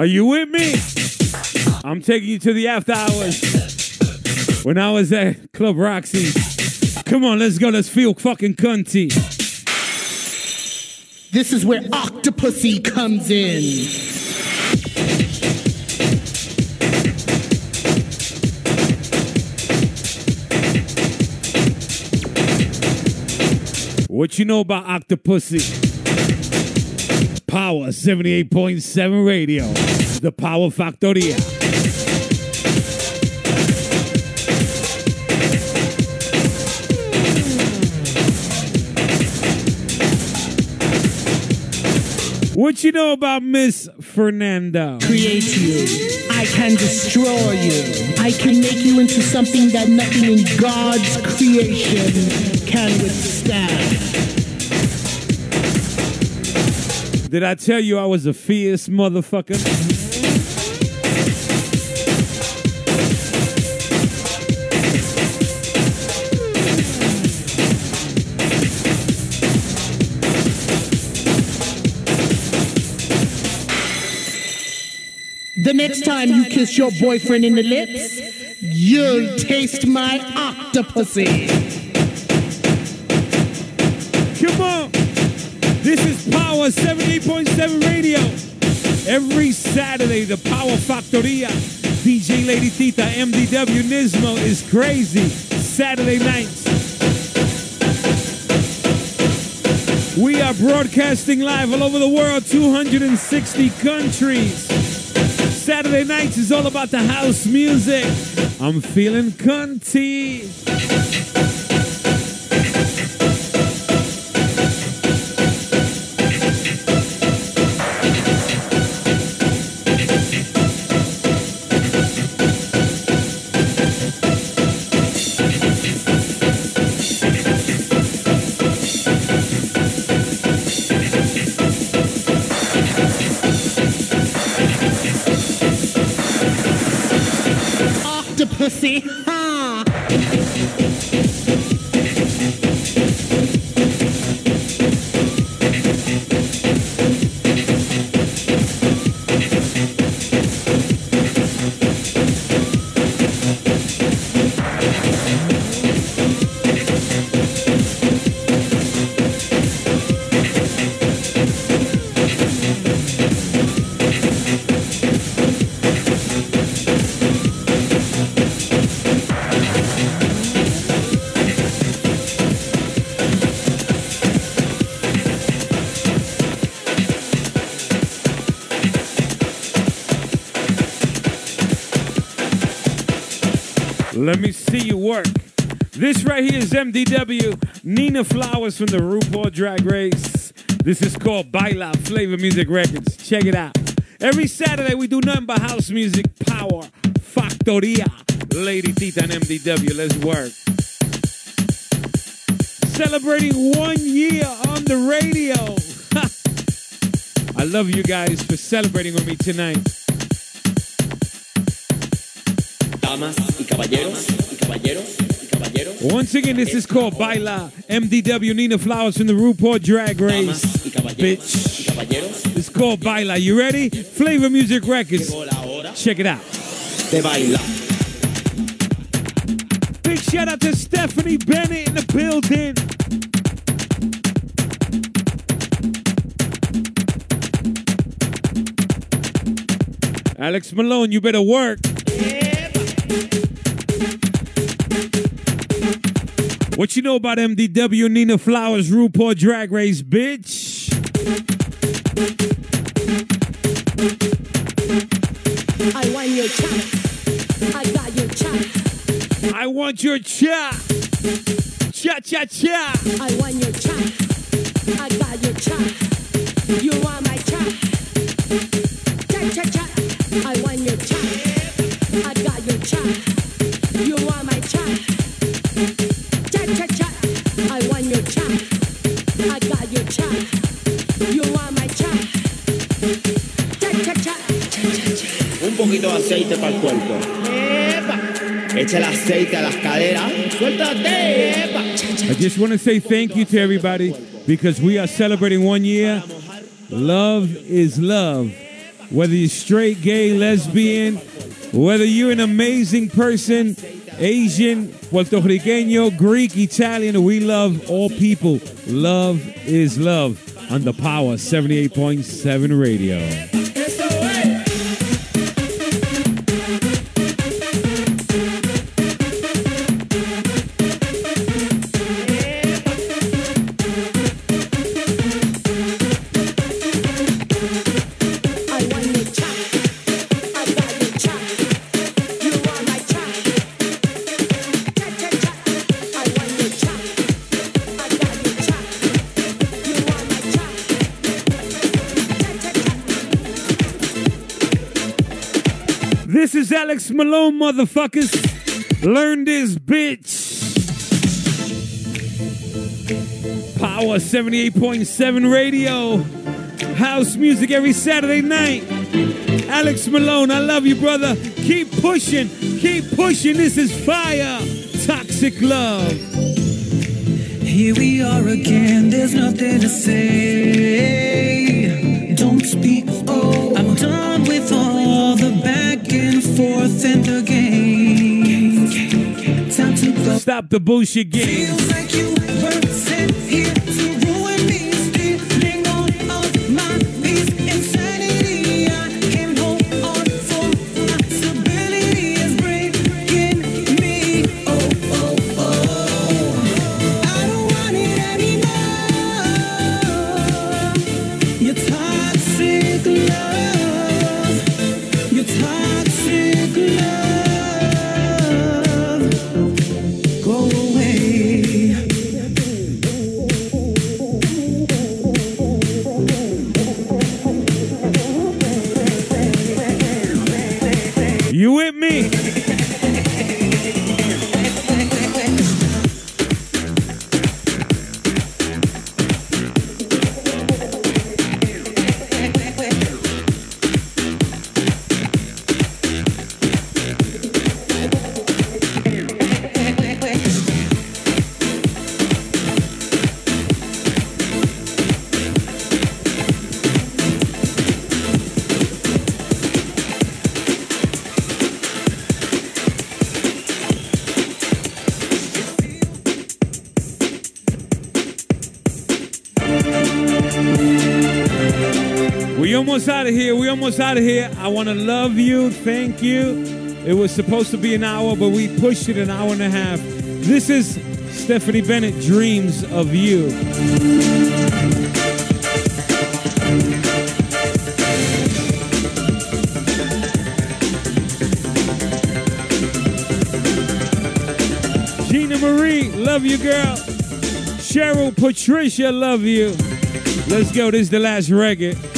Are you with me? I'm taking you to the after hours. When I was at Club Roxy. Come on, let's go. Let's feel fucking cunty. This is where Octopussy comes in. What you know about Octopussy? Power 78.7 radio. The Power Factoria. What you know about Miss Fernando? Create you. I can destroy you. I can make you into something that nothing in God's creation can withstand. Did I tell you I was a fierce motherfucker? The next time you kiss your boyfriend in the lips, you'll taste my octopussy. Come on. This is Power 78.7 Radio. Every Saturday, the Power Factoria. DJ Lady Tita, MDW Nismo is crazy. Saturday nights. We are broadcasting live all over the world, 260 countries. Saturday nights is all about the house music. I'm feeling cunty. Let me see you work. This right here is MDW, Nina Flowers from the RuPaul Drag Race. This is called Baila Flavor Music Records. Check it out. Every Saturday we do nothing but house music, power, factoria. Lady Tita and MDW, let's work. Celebrating one year on the radio. I love you guys for celebrating with me tonight. Once again, this is called Baila MDW Nina Flowers from the RuPaul Drag Race. Bitch. It's called Baila. You ready? Flavor Music Records. Check it out. Big shout out to Stephanie Bennett in the building. Alex Malone, you better work. What you know about MDW Nina Flowers RuPaul Drag Race, bitch? I want your chop. I got your chop. I want your cha. Cha cha cha. I want your chop. I got your chop. You want my poquito de aceite para el cuerpo. Echa el aceite a las caderas. Suéltate. I just want to say thank you to everybody because we are celebrating one year. Love is love. Whether you're straight, gay, lesbian, whether you're an amazing person, Asian, Puerto Riqueño, Greek, Italian, we love all people. Love is love on the Power 78.7 Radio. Is Alex Malone, motherfuckers. Learn this, bitch. Power 78.7 radio. House music every Saturday night. Alex Malone, I love you, brother. Keep pushing. Keep pushing. This is fire. Toxic love. Here we are again, there's nothing to say. Don't speak, Stop the bullshit game. Almost out of here. We almost out of here. I want to love you. Thank you. It was supposed to be an hour, but we pushed it an hour and a half. This is Stephanie Bennett, Dreams of You. Gina Marie, love you, girl. Cheryl Patricia, love you. Let's go. This is the last reggae.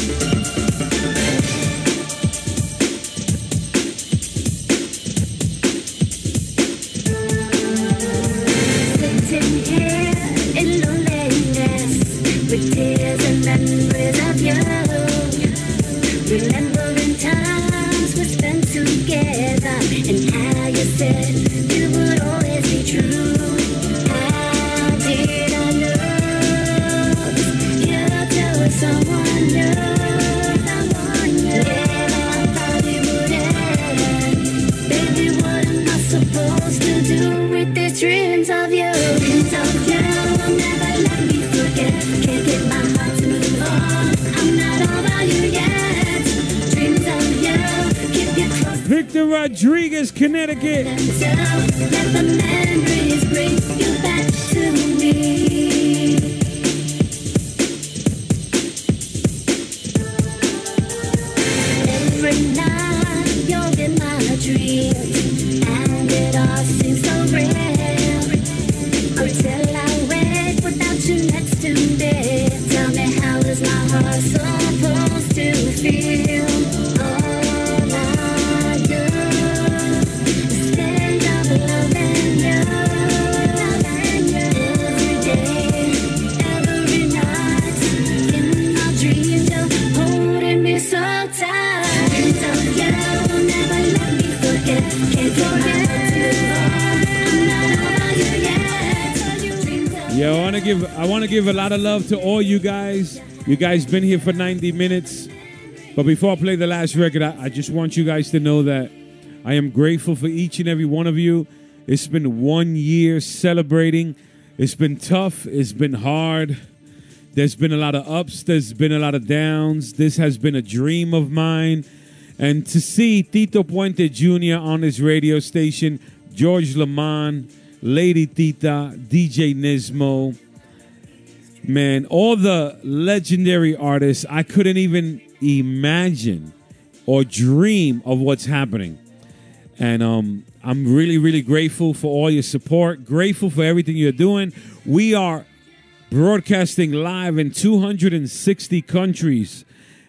Lot of love to all you guys. You guys been here for 90 minutes. But before I play the last record, I, I just want you guys to know that I am grateful for each and every one of you. It's been one year celebrating. It's been tough. It's been hard. There's been a lot of ups. There's been a lot of downs. This has been a dream of mine. And to see Tito Puente Jr. on this radio station, George Lamond, Lady Tita, DJ Nismo, man, all the legendary artists, I couldn't even imagine or dream of what's happening. And um, I'm really, really grateful for all your support, grateful for everything you're doing. We are broadcasting live in 260 countries.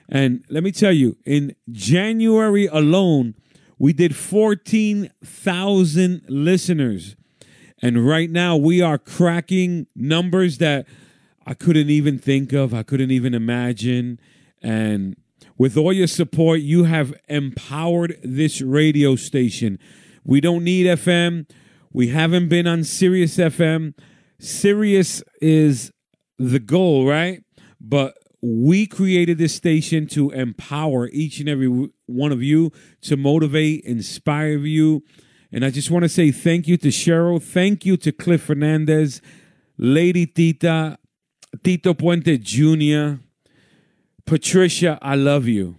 And let me tell you, in January alone, we did 14,000 listeners. And right now, we are cracking numbers that I couldn't even think of, I couldn't even imagine. And with all your support, you have empowered this radio station. We don't need FM. We haven't been on Sirius FM. Sirius is the goal, right? But we created this station to empower each and every one of you, to motivate, inspire you. And I just want to say thank you to Cheryl. Thank you to Cliff Fernandez, Lady Tita, Tito Puente Jr., Patricia, I love you.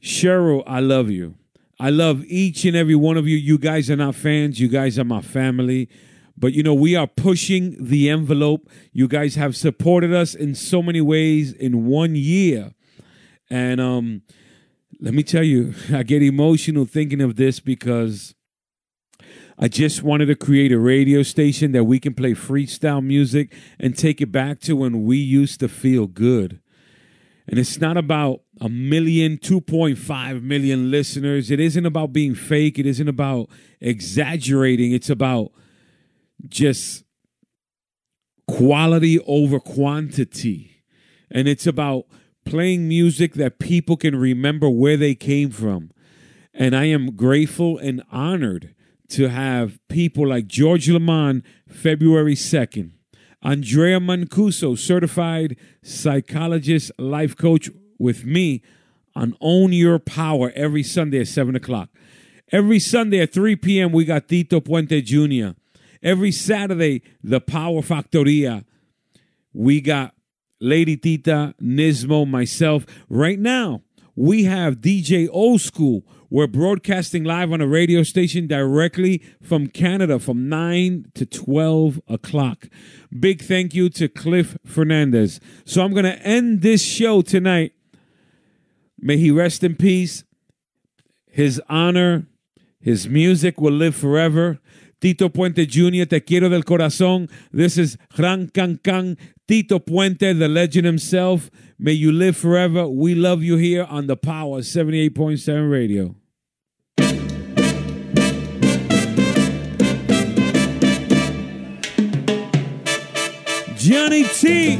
Cheryl, I love you. I love each and every one of you. You guys are not fans, you guys are my family. But you know, we are pushing the envelope. You guys have supported us in so many ways in one year. And um let me tell you, I get emotional thinking of this because I just wanted to create a radio station that we can play freestyle music and take it back to when we used to feel good. And it's not about a million, 2.5 million listeners. It isn't about being fake. It isn't about exaggerating. It's about just quality over quantity. And it's about playing music that people can remember where they came from. And I am grateful and honored to have people like George Lamond, February 2nd, Andrea Mancuso, certified psychologist, life coach with me on Own Your Power every Sunday at 7 o'clock. Every Sunday at 3 p.m., we got Tito Puente Jr. Every Saturday, the Power Factoria. We got Lady Tita, Nismo, myself. Right now, we have DJ Old School. We're broadcasting live on a radio station directly from Canada from 9 to 12 o'clock. Big thank you to Cliff Fernandez. So I'm going to end this show tonight. May he rest in peace. His honor, his music will live forever. Tito Puente Jr., Te Quiero del Corazón. This is Ran Kan Kan, Tito Puente, the legend himself. May you live forever. We love you here on the Power 78.7 Radio. Johnny T.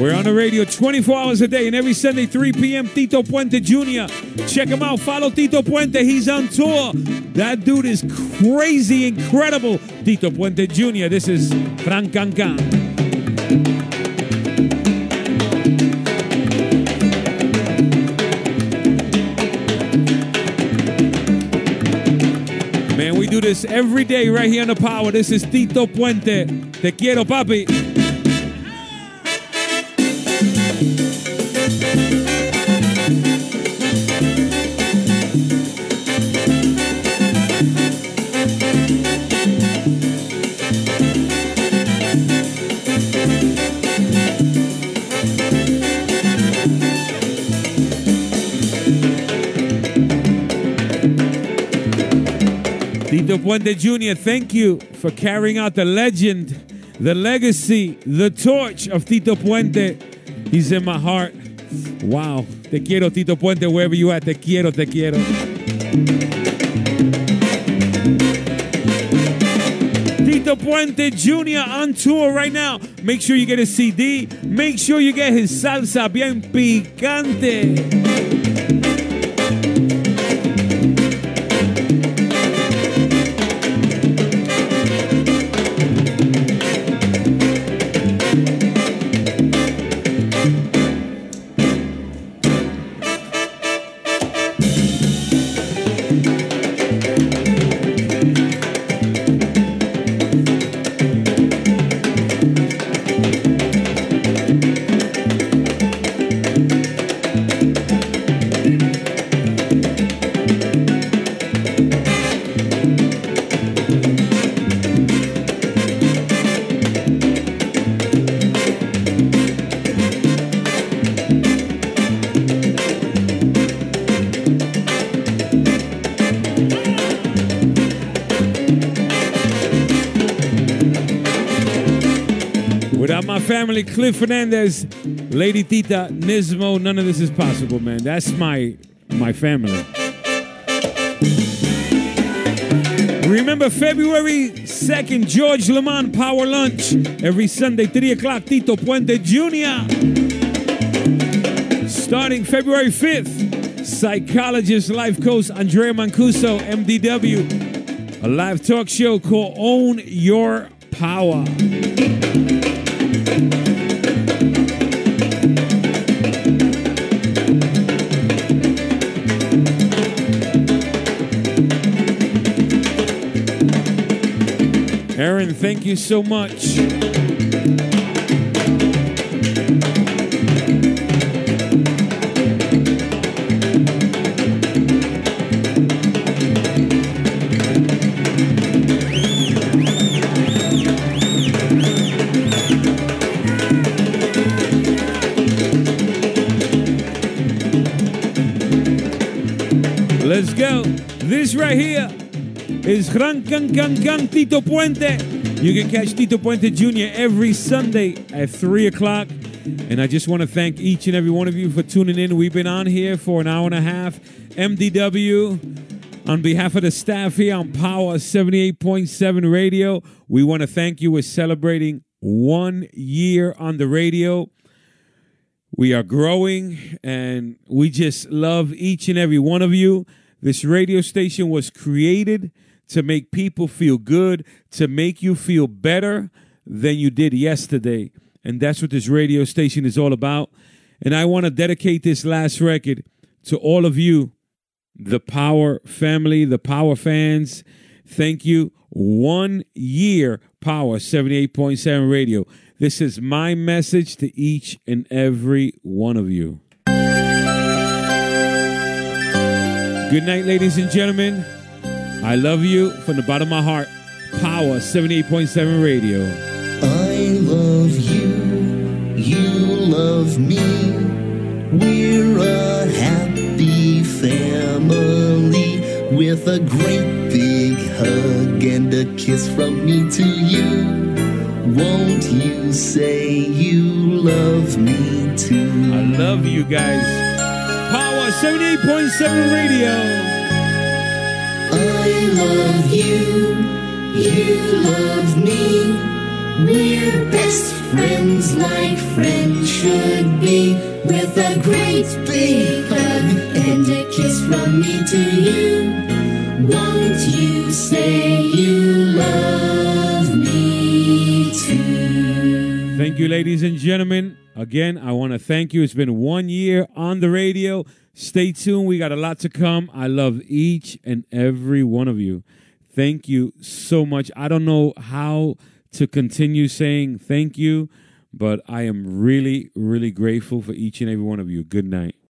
We're on the radio 24 hours a day and every Sunday, 3 p.m. Tito Puente Jr. Check him out. Follow Tito Puente. He's on tour. That dude is crazy, incredible. Tito Puente Jr. This is Frank Fran Can this every day right here on the power. This is Tito Puente. Te quiero, papi. Puente Jr., thank you for carrying out the legend, the legacy, the torch of Tito Puente. He's in my heart. Wow. Te quiero, Tito Puente, wherever you at. Te quiero, te quiero. Tito Puente Jr. on tour right now. Make sure you get a CD. Make sure you get his salsa bien picante. Family, Cliff Fernandez, Lady Tita, Nismo, none of this is possible, man. That's my my family. Remember February 2nd, George Lamond Power Lunch. Every Sunday, 3 o'clock, Tito Puente Jr. Starting February 5th, psychologist, life coach Andrea Mancuso, MDW. A live talk show called Own Your Power. Thank you so much. Let's go. This right here is Gran Can Can Can Tito Puente. You can catch Tito Puente Jr. every Sunday at 3 o'clock. And I just want to thank each and every one of you for tuning in. We've been on here for an hour and a half. MDW, on behalf of the staff here on Power 78.7 Radio, we want to thank you. We're celebrating one year on the radio. We are growing and we just love each and every one of you. This radio station was created to make people feel good, to make you feel better than you did yesterday. And that's what this radio station is all about. And I want to dedicate this last record to all of you, the Power family, the Power fans. Thank you. One year, Power 78.7 Radio. This is my message to each and every one of you. Good night, ladies and gentlemen. I love you from the bottom of my heart. Power 78.7 Radio. I love you, you love me. We're a happy family. with a great big hug and a kiss from me to you. Won't you say you love me too? I love you guys. Power 78.7 radio. I love you, you love me. We're best friends like friends should be. With a great big hug and a kiss from me to you. Won't you say you love me too? Thank you, ladies and gentlemen. Again, I want to thank you. It's been one year on the radio. Stay tuned. We got a lot to come. I love each and every one of you. Thank you so much. I don't know how to continue saying thank you, but I am really, really grateful for each and every one of you. Good night.